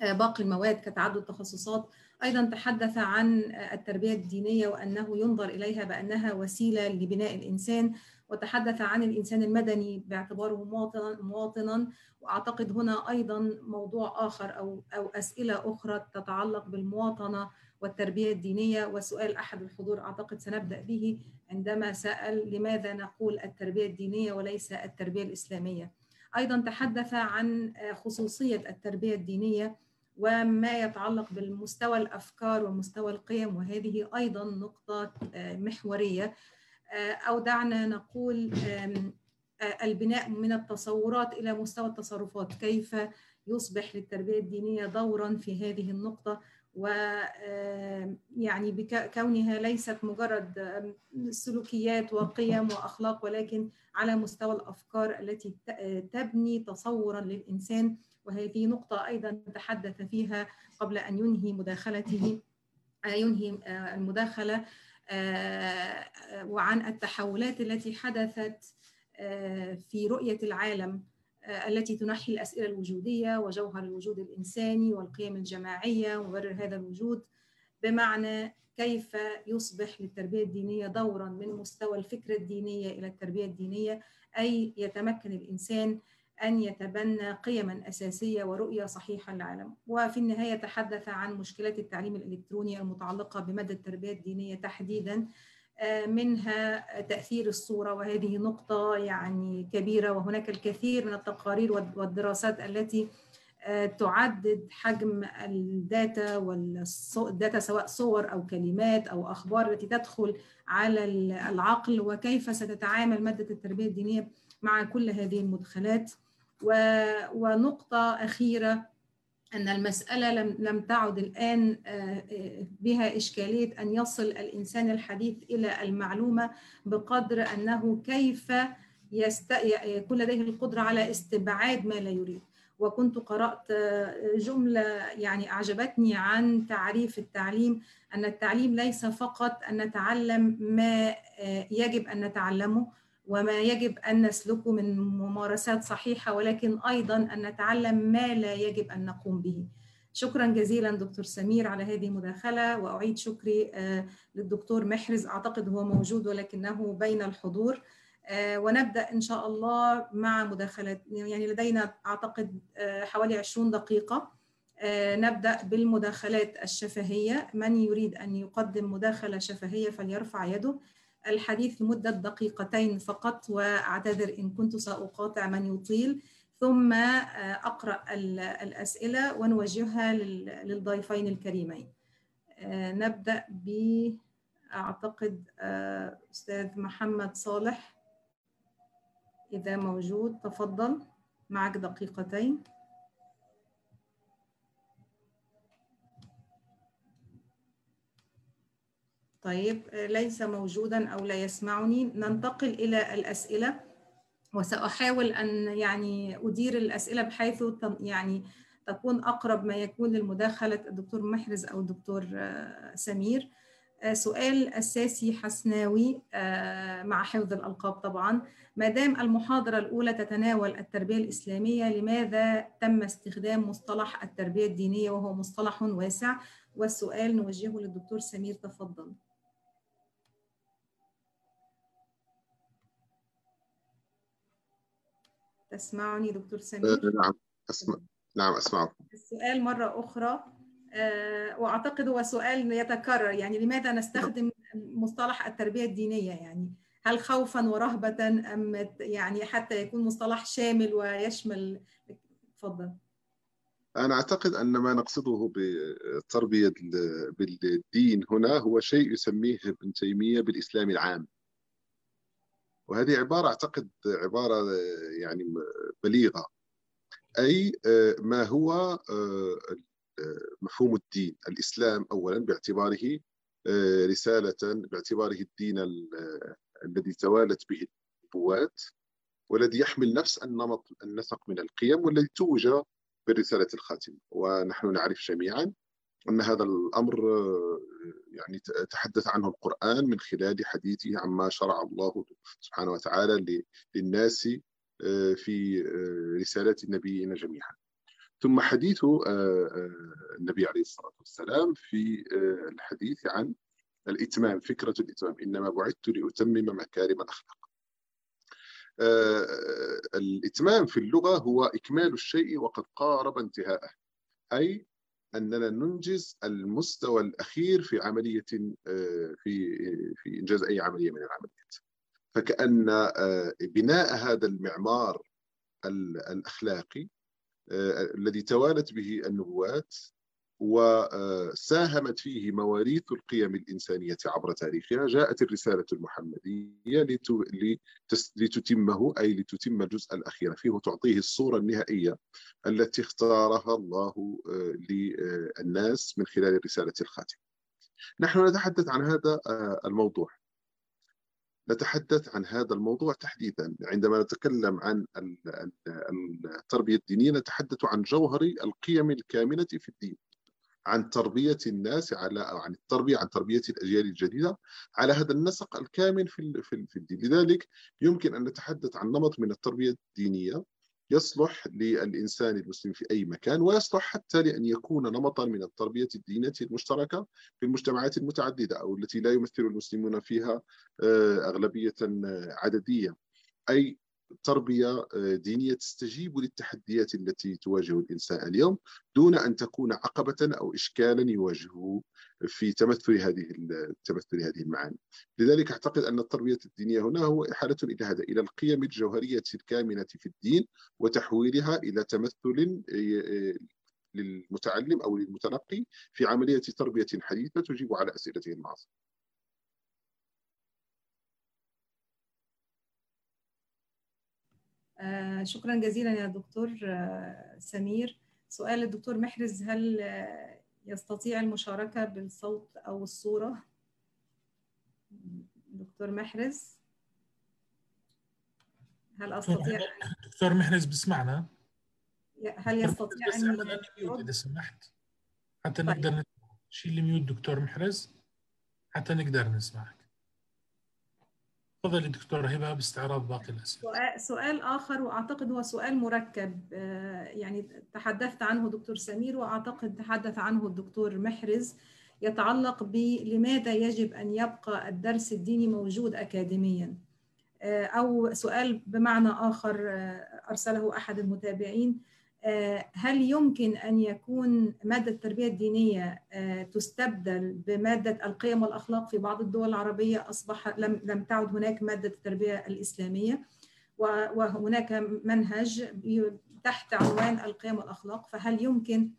باقي المواد كتعدد تخصصات أيضا تحدث عن التربية الدينية وأنه ينظر إليها بأنها وسيلة لبناء الإنسان وتحدث عن الإنسان المدني باعتباره مواطنا مواطنا وأعتقد هنا أيضا موضوع آخر أو أو أسئلة أخرى تتعلق بالمواطنة والتربية الدينية وسؤال أحد الحضور أعتقد سنبدأ به عندما سأل لماذا نقول التربية الدينية وليس التربية الإسلامية. أيضا تحدث عن خصوصية التربية الدينية وما يتعلق بالمستوى الأفكار ومستوى القيم وهذه أيضا نقطة محورية. أو دعنا نقول البناء من التصورات إلى مستوى التصرفات. كيف يصبح للتربية الدينية دورا في هذه النقطة؟ ويعني بكونها ليست مجرد سلوكيات وقيم وأخلاق ولكن على مستوى الأفكار التي تبني تصورا للإنسان وهذه نقطة أيضا تحدث فيها قبل أن ينهي مداخلته ينهي المداخلة وعن التحولات التي حدثت في رؤية العالم التي تنحي الأسئلة الوجودية وجوهر الوجود الإنساني والقيم الجماعية ومبرر هذا الوجود بمعنى كيف يصبح للتربية الدينية دورا من مستوى الفكرة الدينية إلى التربية الدينية أي يتمكن الإنسان أن يتبنى قيما أساسية ورؤية صحيحة للعالم. وفي النهاية تحدث عن مشكلات التعليم الإلكتروني المتعلقة بمدى التربية الدينية تحديدا منها تأثير الصورة. وهذه نقطة يعني كبيرة وهناك الكثير من التقارير والدراسات التي تعدد حجم ال data وال data سواء صور أو كلمات أو أخبار التي تدخل على العقل وكيف ستتعامل مادة التربية الدينية مع كل هذه المدخلات. ونقطة أخيرة أن المسألة لم لم تعد الآن بها إشكالية أن يصل الإنسان الحديث إلى المعلومة بقدر أنه كيف يست... يكون لديه القدرة على استبعاد ما لا يريد. وكنت قرأت جملة يعني أعجبتني عن تعريف التعليم أن التعليم ليس فقط أن نتعلم ما يجب أن نتعلمه وما يجب أن نسلكه من ممارسات صحيحة ولكن أيضا أن نتعلم ما لا يجب أن نقوم به. شكرا جزيلا دكتور سمير على هذه المداخلة وأعيد شكري للدكتور محرز. أعتقد هو موجود ولكنه بين الحضور. ونبدأ إن شاء الله مع مداخلات يعني لدينا أعتقد حوالي 20 دقيقة. نبدأ بالمداخلات الشفهية. من يريد أن يقدم مداخلة شفهية فليرفع يده. الحديث لمدة دقيقتين فقط وأعتذر إن كنت سأقاطع من يطيل. ثم أقرأ الأسئلة ونوجهها للضيفين الكريمين. نبدأ ب أعتقد أستاذ محمد صالح. إذا موجود تفضل. معك دقيقتين. طيب ليس موجودا أو لا يسمعني. ننتقل إلى الأسئلة وسأحاول أن يعني أدير الأسئلة بحيث يعني تكون أقرب ما يكون للمداخلة الدكتور محرز أو الدكتور سمير. سؤال أساسي حسناوي مع حفظ الألقاب طبعا. ما دام المحاضرة الأولى تتناول التربية الإسلامية لماذا تم استخدام مصطلح التربية الدينية وهو مصطلح واسع؟ والسؤال نوجهه للدكتور سمير تفضل. تسمعني دكتور سمير؟ نعم أسمع نعم أسمعكم السؤال مرة أخرى أه وأعتقد هو سؤال يتكرر يعني لماذا نستخدم مصطلح التربية الدينية؟ يعني هل خوفا ورهبة أم يعني حتى يكون مصطلح شامل ويشمل؟ تفضل. أنا أعتقد أن ما نقصده بالتربية بالدين هنا هو شيء يسميه ابن تيمية بالإسلام العام. وهذه عبارة أعتقد عبارة يعني بليغة. أي ما هو مفهوم الدين؟ الإسلام أولا باعتباره رسالة باعتباره الدين الذي توالت به النبوات والذي يحمل نفس النمط النسق من القيم والذي توج بالرسالة الخاتمة. ونحن نعرف جميعا أن هذا الأمر يعني تحدث عنه القرآن من خلال حديثه عما شرع الله سبحانه وتعالى للناس في رسالة النبيين جميعا. ثم حديث النبي عليه الصلاة والسلام في الحديث عن الإتمام فكرة الإتمام. إنما بعثت لأتمم مكارم الأخلاق. الإتمام في اللغة هو إكمال الشيء وقد قارب انتهاءه. أي أننا ننجز المستوى الأخير في عملية في في إنجاز أي عملية من العمليات. فكأن بناء هذا المعمار الأخلاقي الذي توالت به النبوات وساهمت فيه مواريث القيم الإنسانية عبر تاريخها جاءت الرسالة المحمدية لتتمه أي لتتم الجزء الأخير فيه وتعطيه الصورة النهائية التي اختارها الله للناس من خلال الرسالة الخاتمة. نحن نتحدث عن هذا الموضوع. نتحدث عن هذا الموضوع تحديدا. عندما نتكلم عن التربية الدينية نتحدث عن جوهر القيم الكامنة في الدين. عن تربية الناس على أو عن التربية عن تربية الأجيال الجديدة على هذا النسق الكامن في في الدين. لذلك يمكن أن نتحدث عن نمط من التربية الدينية يصلح للإنسان المسلم في أي مكان ويصلح حتى لأن يكون نمطا من التربية الدينية المشتركة في المجتمعات المتعددة أو التي لا يمثل المسلمون فيها أغلبية عددية. أي تربية دينية تستجيب للتحديات التي تواجه الإنسان اليوم دون أن تكون عقبة أو إشكالا يواجهه في تمثل هذه تمثل هذه المعاني. لذلك أعتقد أن التربية الدينية هنا هو إحالة إلى هذا إلى القيم الجوهرية الكامنة في الدين وتحويلها إلى تمثل للمتعلم أو للمتلقي في عملية تربية حديثة تجيب على أسئلته المعاصرة. شكرا جزيلا يا دكتور آه سمير. سؤال الدكتور محرز هل آه يستطيع المشاركة بالصوت أو الصورة؟ دكتور محرز؟ هل أستطيع دكتور محرز بسمعنا. هل يستطيع أن إذا سمحت. حتى نقدر نسمع. شيل الميوت دكتور محرز. حتى نقدر نسمعك تفضلي دكتور هبه باستعراض باقي الأسئلة. سؤال آخر وأعتقد هو سؤال مركب يعني تحدثت عنه دكتور سمير وأعتقد تحدث عنه الدكتور محرز يتعلق بلماذا يجب أن يبقى الدرس الديني موجود اكاديميا. أو سؤال بمعنى آخر أرسله أحد المتابعين هل يمكن أن يكون مادة التربية الدينية تستبدل بمادة القيم والأخلاق في بعض الدول العربية؟ أصبح لم لم تعد هناك مادة التربية الإسلامية وهناك منهج تحت عنوان القيم والأخلاق فهل يمكن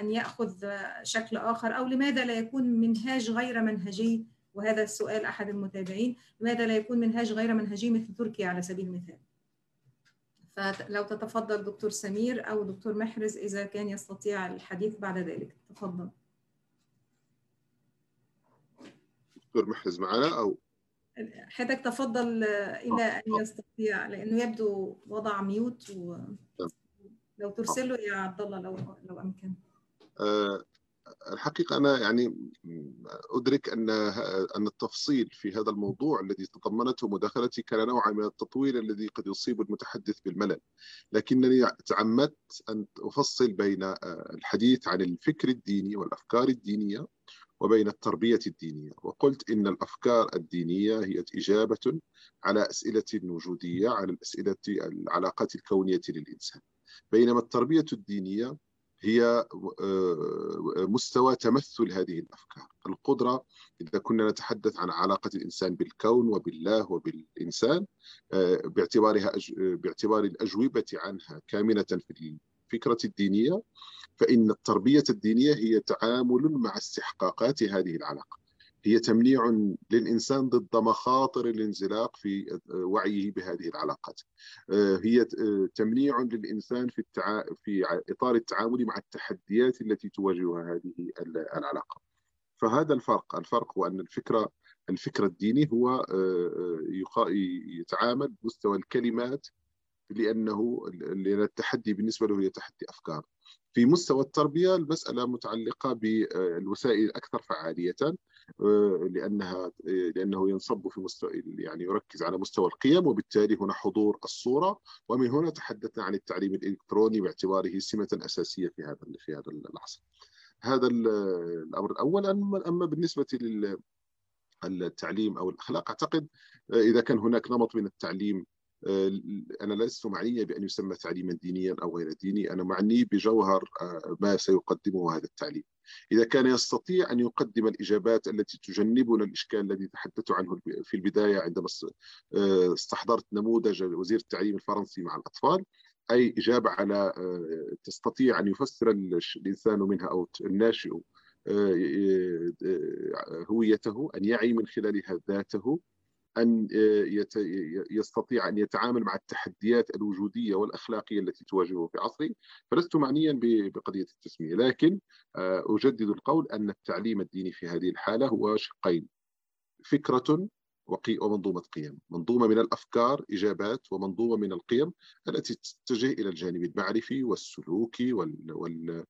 أن يأخذ شكل آخر؟ أو لماذا لا يكون منهاج غير منهجي؟ وهذا السؤال أحد المتابعين لماذا لا يكون منهاج غير منهجي مثل تركيا على سبيل المثال؟ فلو تتفضل دكتور سمير أو دكتور محرز إذا كان يستطيع الحديث بعد ذلك. تفضل. دكتور محرز معنا أو؟ حضرتك تفضل إلى أن يستطيع لأنه يبدو وضع ميوت و... لو ترسله يا عبد الله لو لو أمكن. أه الحقيقة أنا يعني أدرك أن أن التفصيل في هذا الموضوع الذي تضمنته مداخلتي كان نوعا من التطويل الذي قد يصيب المتحدث بالملل. لكنني تعمدت أن أفصل بين الحديث عن الفكر الديني والأفكار الدينية وبين التربية الدينية. وقلت إن الأفكار الدينية هي إجابة على أسئلة وجودية على الأسئلة العلاقات الكونية للإنسان. بينما التربية الدينية هي مستوى تمثل هذه الأفكار، القدرة إذا كنا نتحدث عن علاقة الإنسان بالكون وبالله وبالإنسان باعتبارها باعتبار الأجوبة عنها كامنة في الفكرة الدينية فإن التربية الدينية هي تعامل مع استحقاقات هذه العلاقة. هي تمنيع للإنسان ضد مخاطر الانزلاق في وعيه بهذه العلاقات. هي تمنيع للإنسان في. في إطار التعامل مع التحديات التي تواجهها هذه العلاقة. فهذا الفرق الفرق هو أن الفكرة الفكر الديني هو يتعامل بمستوى الكلمات لأنه لأن التحدي بالنسبة له هي تحدي أفكار. في مستوى التربية المسألة متعلقة بالوسائل الأكثر فعالية. لأنها لأنه ينصب في مستوى يعني يركز على مستوى القيم وبالتالي هنا حضور الصورة. ومن هنا تحدثنا عن التعليم الإلكتروني باعتباره سمة أساسية في هذا في هذا العصر. هذا الأمر الأول. أما بالنسبة لل التعليم أو الأخلاق أعتقد إذا كان هناك نمط من التعليم أنا لست معنية بأن يسمى تعليما دينيا أو غير ديني. أنا معني بجوهر ما سيقدمه هذا التعليم. إذا كان يستطيع أن يقدم الإجابات التي تجنبنا الإشكال الذي تحدثت عنه في البداية عندما استحضرت نموذج وزير التعليم الفرنسي مع الأطفال أي إجابة على تستطيع أن يفسر الإنسان منها أو الناشئ هويته أن يعي من خلالها ذاته أن يستطيع أن يتعامل مع التحديات الوجودية والأخلاقية التي تواجهه في عصره فلست معنيا بقضية التسمية. لكن أجدد القول أن التعليم الديني في هذه الحالة هو شقين فكرة ومنظومة قيم. منظومة من الأفكار إجابات ومنظومة من القيم التي تتجه إلى الجانب المعرفي والسلوكي وال, وال...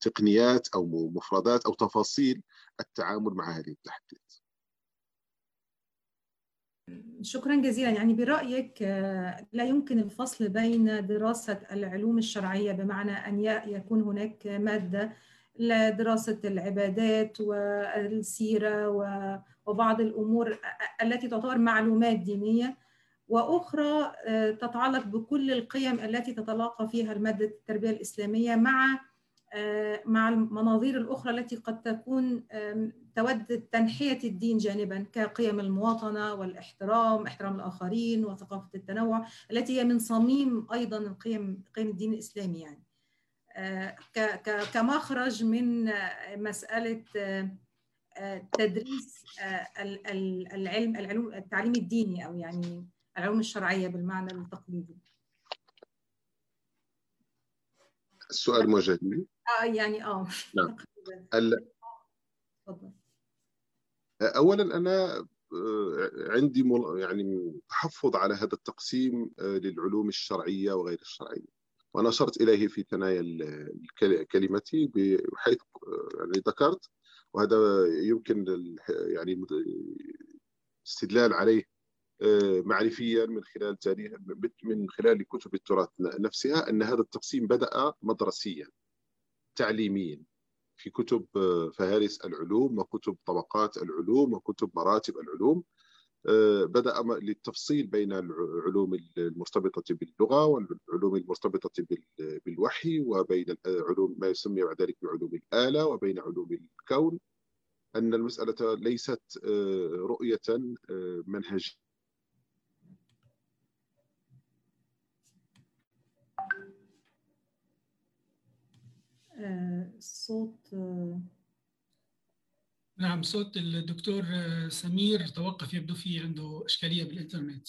تقنيات أو مفردات أو تفاصيل التعامل مع هذه التحديات. شكرا جزيلا. يعني برأيك لا يمكن الفصل بين دراسة العلوم الشرعية بمعنى أن يكون هناك مادة لدراسة العبادات والسيرة وبعض الأمور التي تعتبر معلومات دينية وأخرى تتعلق بكل القيم التي تتلاقى فيها المادة التربية الإسلامية مع مع المناظير الأخرى التي قد تكون تود تنحية الدين جانبا كقيم المواطنة والإحترام إحترام الآخرين وثقافة التنوع التي هي من صميم أيضا القيم قيم الدين الإسلامي يعني. كمخرج من مسألة تدريس العلم العلوم التعليم الديني أو يعني العلوم الشرعية بالمعنى التقليدي. السؤال موجه لي آه يعني آه نعم. ال... اولا أنا عندي يعني تحفظ على هذا التقسيم للعلوم الشرعية وغير الشرعية. وأنا أشرت إليه في ثنايا كلمتي بحيث يعني ذكرت وهذا يمكن يعني الاستدلال عليه معرفيا من خلال تاريخ من خلال كتب التراث نفسها أن هذا التقسيم بدأ مدرسيا تعليميا. في كتب فهارس العلوم وكتب طبقات العلوم وكتب مراتب العلوم بدأ للتفصيل بين العلوم المرتبطة باللغة والعلوم المرتبطة بالوحي وبين علوم ما يسمى بعد ذلك بعلوم الآلة وبين علوم الكون. أن المسألة ليست رؤية منهجية. الصوت نعم صوت الدكتور سمير توقف يبدو في عنده إشكالية بالإنترنت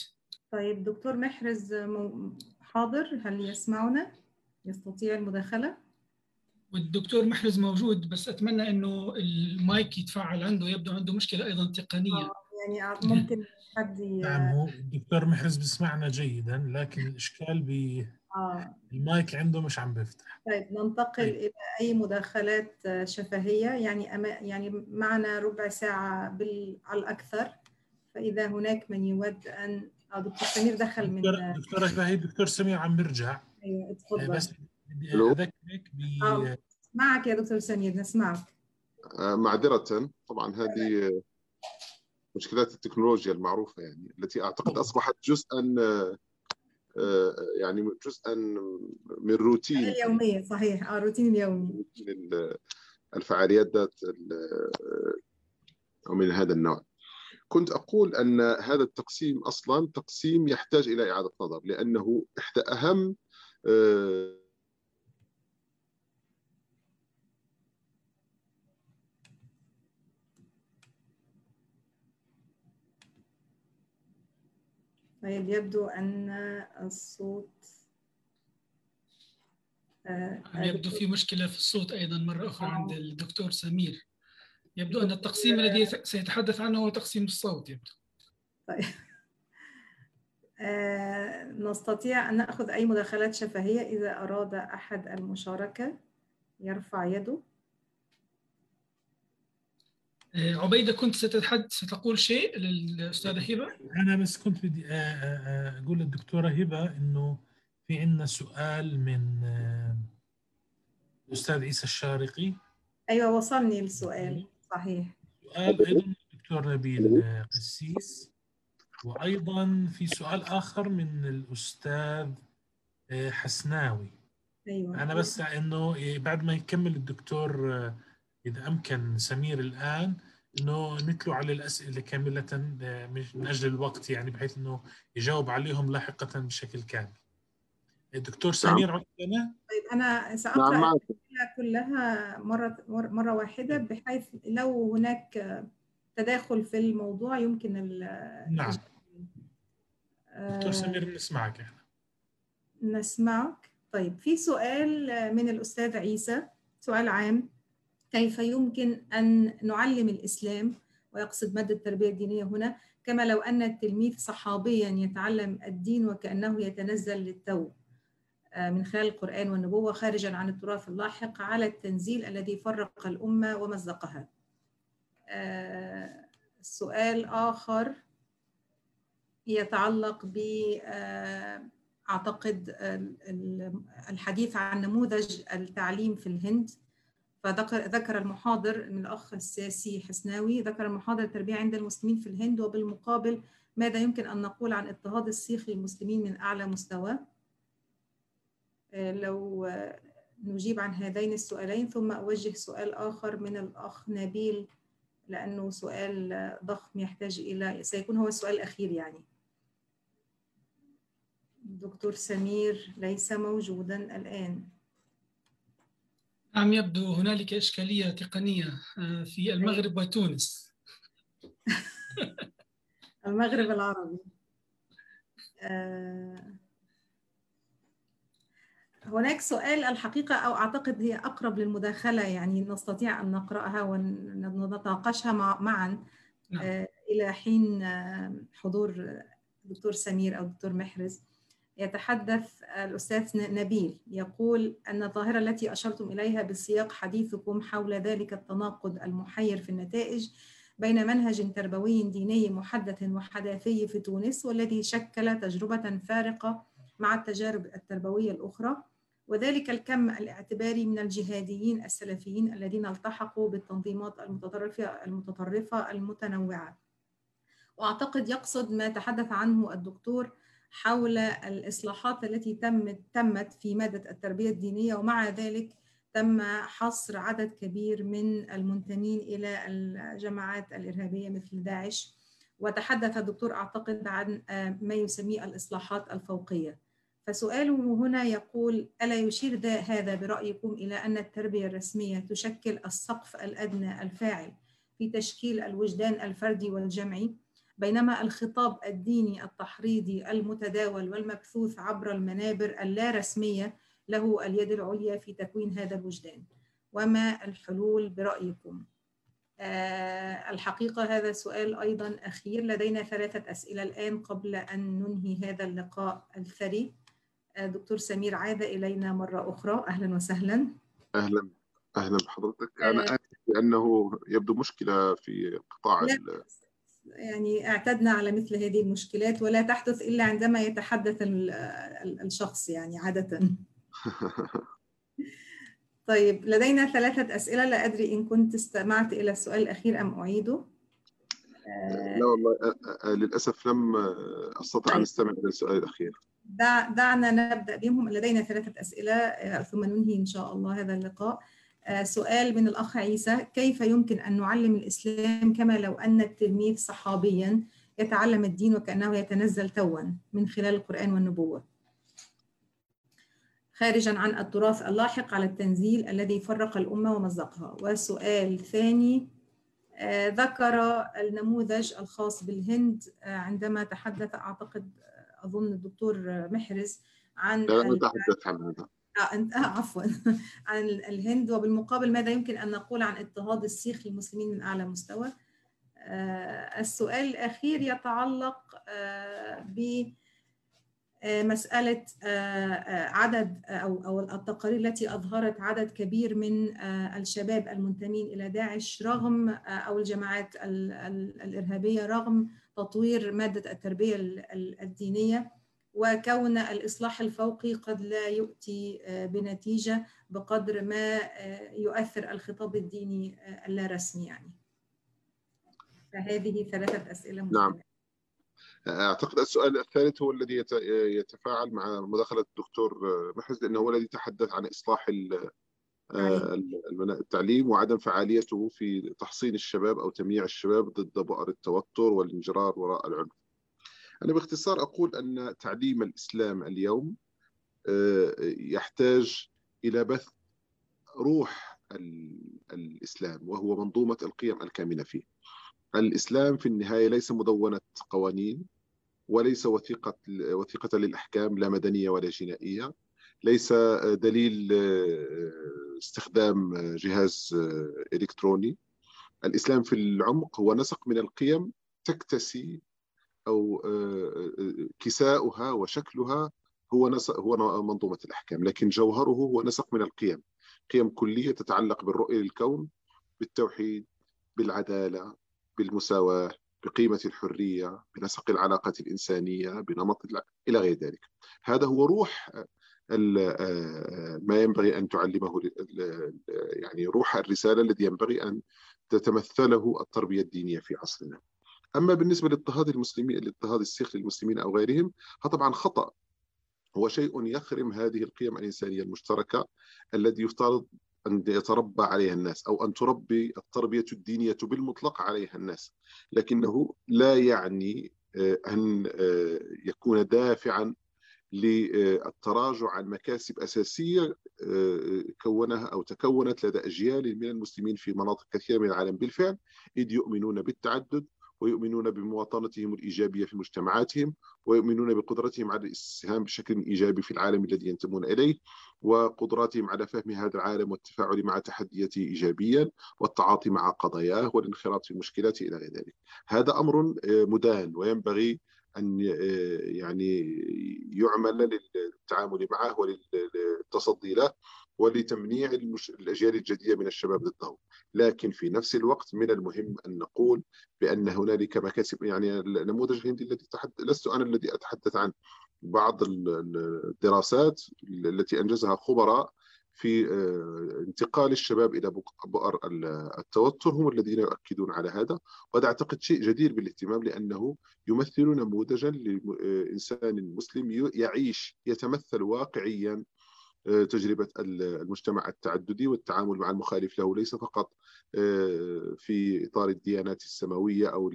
طيب دكتور محرز حاضر هل يسمعنا؟ يستطيع المداخلة؟ والدكتور محرز موجود بس أتمنى أنه المايك يتفعل عنده يبدو عنده مشكلة أيضا تقنية آه يعني ممكن حد نعم هو الدكتور محرز بيسمعنا جيدا لكن الإشكال ب آه. المايك عنده مش عم بيفتح. طيب ننتقل طيب. إلى أي مداخلات شفهية. يعني أما يعني معنا ربع ساعة بال... على الأكثر. فإذا هناك من يود أن آه دكتور سمير دخل من دكتور دكتور هي دكتور سمير عم بيرجع. أيوه اتفضل. بس بدي أذكرك ب آه. معك يا دكتور سمير نسمعك. آه معذرة. طبعا هذه مشكلات التكنولوجيا المعروفة يعني التي أعتقد أصبحت جزءا يعني جزءا من روتين اليومية صحيح. آه روتين اليومي. الفعاليات ذات أو من هذا النوع. كنت أقول أن هذا التقسيم أصلا تقسيم يحتاج إلى إعادة نظر لأنه إحدى أهم طيب يبدو أن الصوت يبدو في مشكلة في الصوت أيضا مرة أخرى عند الدكتور سمير؟ يبدو أن التقسيم الذي سيتحدث عنه هو تقسيم الصوت يبدو. طيب. نستطيع أن نأخذ أي مداخلات شفهية إذا أراد أحد المشاركة. يرفع يده. عبيدة كنت ستتحدث ستقول شيء للأستاذة هبة؟ أنا بس كنت بدي أقول للدكتورة هبة إنه في عندنا سؤال من الأستاذ عيسى الشارقي. أيوة وصلني السؤال. صحيح. سؤال أيضا من الدكتور نبيل قسيس. وأيضا في سؤال آخر من الأستاذ حسناوي. أيوة. أنا بس إنه بعد ما يكمل الدكتور إذا أمكن سمير الآن إنه نتلو على الأسئلة كاملة من أجل الوقت يعني بحيث إنه يجاوب عليهم لاحقا بشكل كامل. الدكتور سمير عندنا طيب أنا سأقرأ نعم. كلها مرة مرة واحدة بحيث لو هناك تداخل في الموضوع يمكن ال- نعم. دكتور آه، سمير بنسمعك إحنا. نسمعك. طيب في سؤال من الأستاذ عيسى سؤال عام. كيف يمكن أن نعلم الإسلام ويقصد مادة التربية الدينية هنا؟ كما لو أن التلميذ صحابيا يتعلم الدين وكأنه يتنزل للتو آه، من خلال القرآن والنبوة خارجا عن التراث اللاحق على التنزيل الذي فرق الأمة ومزقها. آه، سؤال آخر يتعلق ب آه، أعتقد ال- ال- الحديث عن نموذج التعليم في الهند. فذكر ذكر المحاضر من الأخ السياسي حسناوي ذكر المحاضر التربية عند المسلمين في الهند وبالمقابل ماذا يمكن أن نقول عن اضطهاد السيخ للمسلمين من أعلى مستوى؟ آه، لو آه، نجيب عن هذين السؤالين ثم أوجه سؤال آخر من الأخ نبيل لأنه سؤال آه، ضخم يحتاج إلى سيكون هو السؤال الأخير يعني. دكتور سمير ليس موجودا الآن. نعم يبدو هنالك إشكالية تقنية آه، في المغرب وتونس. المغرب العربي. آه، هناك سؤال الحقيقة أو أعتقد هي أقرب للمداخلة يعني نستطيع أن نقرأها ونتناقشها مع- معا. نعم. آه، إلى حين حضور الدكتور سمير أو الدكتور محرز. يتحدث الأستاذ نبيل يقول أن الظاهرة التي أشرتم إليها بسياق حديثكم حول ذلك التناقض المحير في النتائج بين منهج تربوي ديني محدث وحداثي في تونس والذي شكل تجربة فارقة مع التجارب التربوية الأخرى وذلك الكم الاعتباري من الجهاديين السلفيين الذين التحقوا بالتنظيمات المتطرفة المتطرفة المتنوعة. وأعتقد يقصد ما تحدث عنه الدكتور حول الإصلاحات التي تمت تمت في مادة التربية الدينية ومع ذلك تم حصر عدد كبير من المنتمين إلى الجماعات الإرهابية مثل داعش. وتحدث الدكتور أعتقد عن ما يسميه الإصلاحات الفوقية. فسؤاله هنا يقول ألا يشير ذا- هذا برأيكم إلى أن التربية الرسمية تشكل السقف الأدنى الفاعل في تشكيل الوجدان الفردي والجمعي بينما الخطاب الديني التحريضي المتداول والمبثوث عبر المنابر اللا رسمية له اليد العليا في تكوين هذا الوجدان. وما الحلول برأيكم؟ آه، الحقيقة هذا سؤال أيضا أخير. لدينا ثلاثة أسئلة الآن قبل أن ننهي هذا اللقاء الثري. آه، دكتور سمير عاد إلينا مرة أخرى. أهلا وسهلا. أهلا. أهلا بحضرتك. أنا آه. آسف لأنه يبدو مشكلة في قطاع لا. يعني اعتدنا على مثل هذه المشكلات ولا تحدث إلا عندما يتحدث ال- ال- الشخص يعني عادة. طيب لدينا ثلاثة أسئلة. لا أدري إن كنت استمعت إلى السؤال الأخير أم أعيده لا والله للأسف لم أستطع أن طيب. أستمع إلى السؤال الأخير. دع دعنا نبدأ بهم. لدينا ثلاثة أسئلة آه، ثم ننهي إن شاء الله هذا اللقاء. سؤال من الأخ عيسى. كيف يمكن أن نعلم الإسلام كما لو أن التلميذ صحابيا يتعلم الدين وكأنه يتنزل توا من خلال القرآن والنبوة؟ خارجا عن التراث اللاحق على التنزيل الذي فرق الأمة ومزقها. والسؤال ثاني آه، ذكر النموذج الخاص بالهند آه، عندما تحدث أعتقد آه، أظن الدكتور محرز عن لا نتحدث عن هذا. آه آه عفوا. عن الهند وبالمقابل ماذا يمكن أن نقول عن اضطهاد السيخ للمسلمين من أعلى مستوى؟ آه، السؤال الأخير يتعلق آه، ب آه، مسألة آه، عدد أو أو التقارير التي أظهرت عدد كبير من الشباب المنتمين إلى داعش رغم أو الجماعات ال- ال- الإرهابية رغم تطوير مادة التربية ال- ال- الدينية. وكون الإصلاح الفوقي قد لا يؤتي آه، بنتيجة بقدر ما آه، يؤثر الخطاب الديني آه، اللا رسمي يعني فهذه ثلاثة أسئلة نعم. مختلفة. أعتقد السؤال الثالث هو الذي يت- يتفاعل مع مداخلة الدكتور محرز لأنه هو الذي تحدث عن إصلاح ال- التعليم وعدم فعاليته في تحصين الشباب أو تمييع الشباب ضد بؤر التوتر والانجرار وراء العنف أنا باختصار أقول أن تعليم الإسلام اليوم يحتاج إلى بث روح الإسلام وهو منظومة القيم الكامنة فيه. الإسلام في النهاية ليس مدونة قوانين وليس وثيقة وثيقة للأحكام لا مدنية ولا جنائية ليس دليل استخدام جهاز إلكتروني. الإسلام في العمق هو نسق من القيم تكتسي أو كساؤها وشكلها هو نسق هو منظومة الأحكام لكن جوهره هو نسق من القيم. قيم كلية تتعلق بالرؤية للكون بالتوحيد بالعدالة بالمساواة بقيمة الحرية بنسق العلاقات الإنسانية بنمط إلى غير ذلك. هذا هو روح ما ينبغي أن تعلمه يعني روح الرسالة الذي ينبغي أن تتمثله التربية الدينية في عصرنا. أما بالنسبة لاضطهاد المسلمين لاضطهاد السيخ للمسلمين أو غيرهم طبعا خطأ. هو شيء يخرم هذه القيم الإنسانية المشتركة الذي يفترض أن يتربى عليها الناس أو أن تربي التربية الدينية بالمطلق عليها الناس. لكنه لا يعني أن يكون دافعا للتراجع عن مكاسب أساسية كونها أو تكونت لدى أجيال من المسلمين في مناطق كثيرة من العالم. بالفعل إذ يؤمنون بالتعدد ويؤمنون بمواطنتهم الإيجابية في مجتمعاتهم ويؤمنون بقدرتهم على الاستسهام بشكل إيجابي في العالم الذي ينتمون إليه وقدراتهم على فهم هذا العالم والتفاعل مع تحدياته إيجابيا والتعاطي مع قضاياه والانخراط في المشكلات إلى غير ذلك. هذا أمر مدان وينبغي أن يعني يعمل للتعامل معه وللتصدي له. ولتمنيع الأجيال الجديدة من الشباب ضده لكن في نفس الوقت من المهم أن نقول بأن هنالك مكاسب يعني النموذج الهندي الذي تحدث لست أنا الذي أتحدث عن بعض الدراسات التي أنجزها خبراء في انتقال الشباب إلى بؤر التوتر هم الذين يؤكدون على هذا. وهذا أعتقد شيء جدير بالاهتمام لأنه يمثل نموذجا لانسان مسلم يعيش يتمثل واقعيا تجربة المجتمع التعددي والتعامل مع المخالف له ليس فقط في إطار الديانات السماوية أو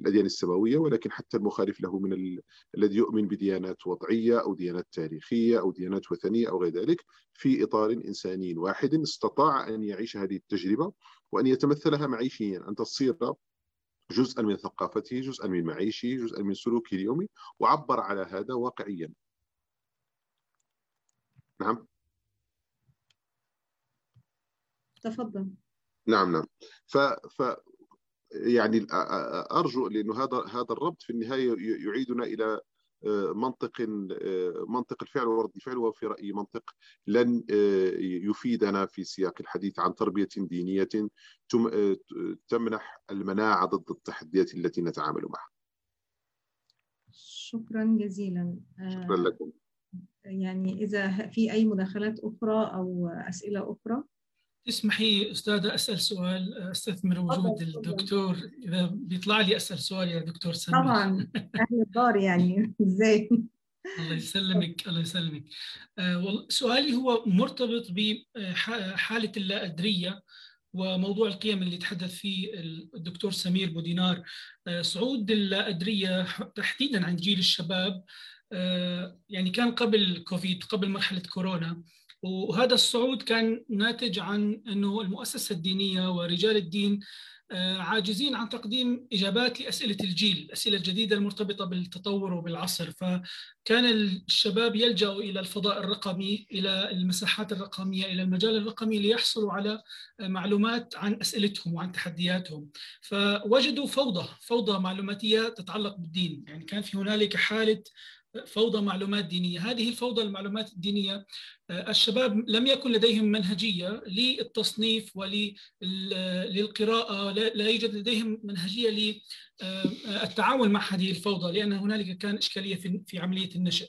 الأديان السماوية ولكن حتى المخالف له من ال... الذي يؤمن بديانات وضعية أو ديانات تاريخية أو ديانات وثنية أو غير ذلك في إطار إنساني واحد استطاع أن يعيش هذه التجربة وأن يتمثلها معيشيا. أن تصير جزءا من ثقافته جزءا من معيشه جزءا من سلوكه اليومي وعبر على هذا واقعيا. نعم تفضل نعم نعم ف ف يعني أرجو لأنه هذا هذا الربط في النهاية يعيدنا إلى منطق منطق الفعل ورد الفعل وهو في رأيي منطق لن يفيدنا في سياق الحديث عن تربية دينية تمنح المناعة ضد التحديات التي نتعامل معها. شكرا جزيلا. شكرا لكم. يعني إذا في أي مداخلات أخرى أو أسئلة أخرى؟ تسمحي أستاذة أسأل سؤال أستثمر وجود الدكتور. إذا بيطلع لي أسأل سؤال يا دكتور سمير طبعا. أهل الدار يعني. إزاي؟ الله يسلمك الله يسلمك. سؤالي هو مرتبط بحالة اللا أدرية وموضوع القيم اللي تحدث فيه الدكتور سمير بودينار. صعود اللا أدرية تحديدا عند جيل الشباب يعني كان قبل كوفيد قبل مرحلة كورونا وهذا الصعود كان ناتج عن إنه المؤسسة الدينية ورجال الدين عاجزين عن تقديم إجابات لأسئلة الجيل، الأسئلة الجديدة المرتبطة بالتطور وبالعصر، فكان الشباب يلجأوا إلى الفضاء الرقمي، إلى المساحات الرقمية، إلى المجال الرقمي ليحصلوا على معلومات عن أسئلتهم وعن تحدياتهم، فوجدوا فوضى، فوضى معلوماتية تتعلق بالدين، يعني كان في هنالك حالة فوضى معلومات دينية. هذه الفوضى المعلومات الدينية الشباب لم يكن لديهم منهجية للتصنيف وللقراءة لا يوجد لديهم منهجية للتعامل مع هذه الفوضى لأن هنالك كان إشكالية في عملية النشأ.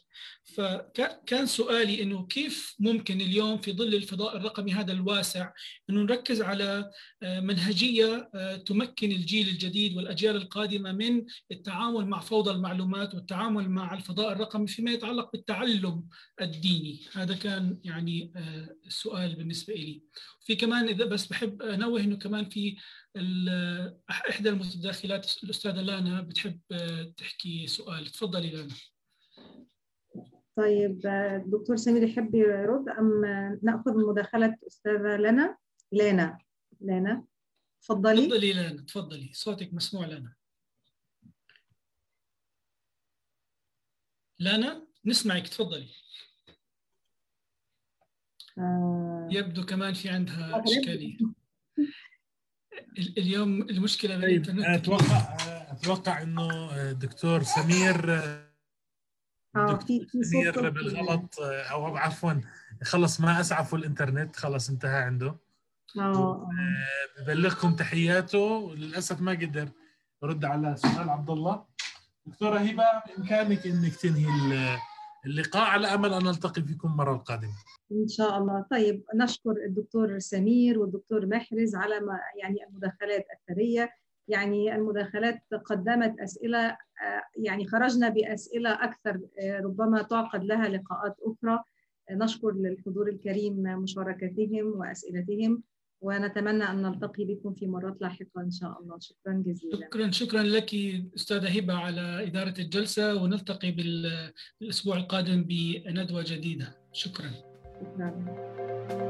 فكان سؤالي أنه كيف ممكن اليوم في ظل الفضاء الرقمي هذا الواسع أنه نركز على منهجية تمكن الجيل الجديد والأجيال القادمة من التعامل مع فوضى المعلومات والتعامل مع الفضاء الرقمي فيما يتعلق بالتعلم الديني. هذا كان يعني السؤال بالنسبة لي في كمان إذا بس بحب أنوه إنه كمان في إحدى المتداخلات الأستاذة لانا بتحب تحكي سؤال. تفضلي لانا. طيب الدكتور سمير يحب يرد أم نأخذ مداخلة أستاذة لنا؟ لانا لانا تفضلي تفضلي لانا تفضلي صوتك مسموع لانا لانا نسمعك تفضلي آه. يبدو كمان في عندها إشكالية. اليوم المشكلة طيب بالانترنت أتوقع أتوقع إنه الدكتور سمير آه في بالغلط أو عفوا خلص ما اسعفوا الإنترنت خلص انتهى عنده. آه ببلغكم تحياته للأسف ما قدر يرد على سؤال عبد الله دكتورة هبة بإمكانك إنك تنهي اللقاء على أمل أن نلتقي فيكم المره القادمه إن شاء الله. طيب نشكر الدكتور سمير والدكتور محرز على ما يعني المداخلات الثرية. يعني المداخلات قدمت أسئلة يعني خرجنا بأسئلة أكثر ربما تعقد لها لقاءات أخرى. نشكر للحضور الكريم مشاركتهم وأسئلتهم ونتمنى أن نلتقي بكم في مرات لاحقة إن شاء الله. شكرا جزيلا. شكرا شكرا لك أستاذة هبة على إدارة الجلسة ونلتقي بالاسبوع القادم بندوة جديدة. شكرا. شكرا.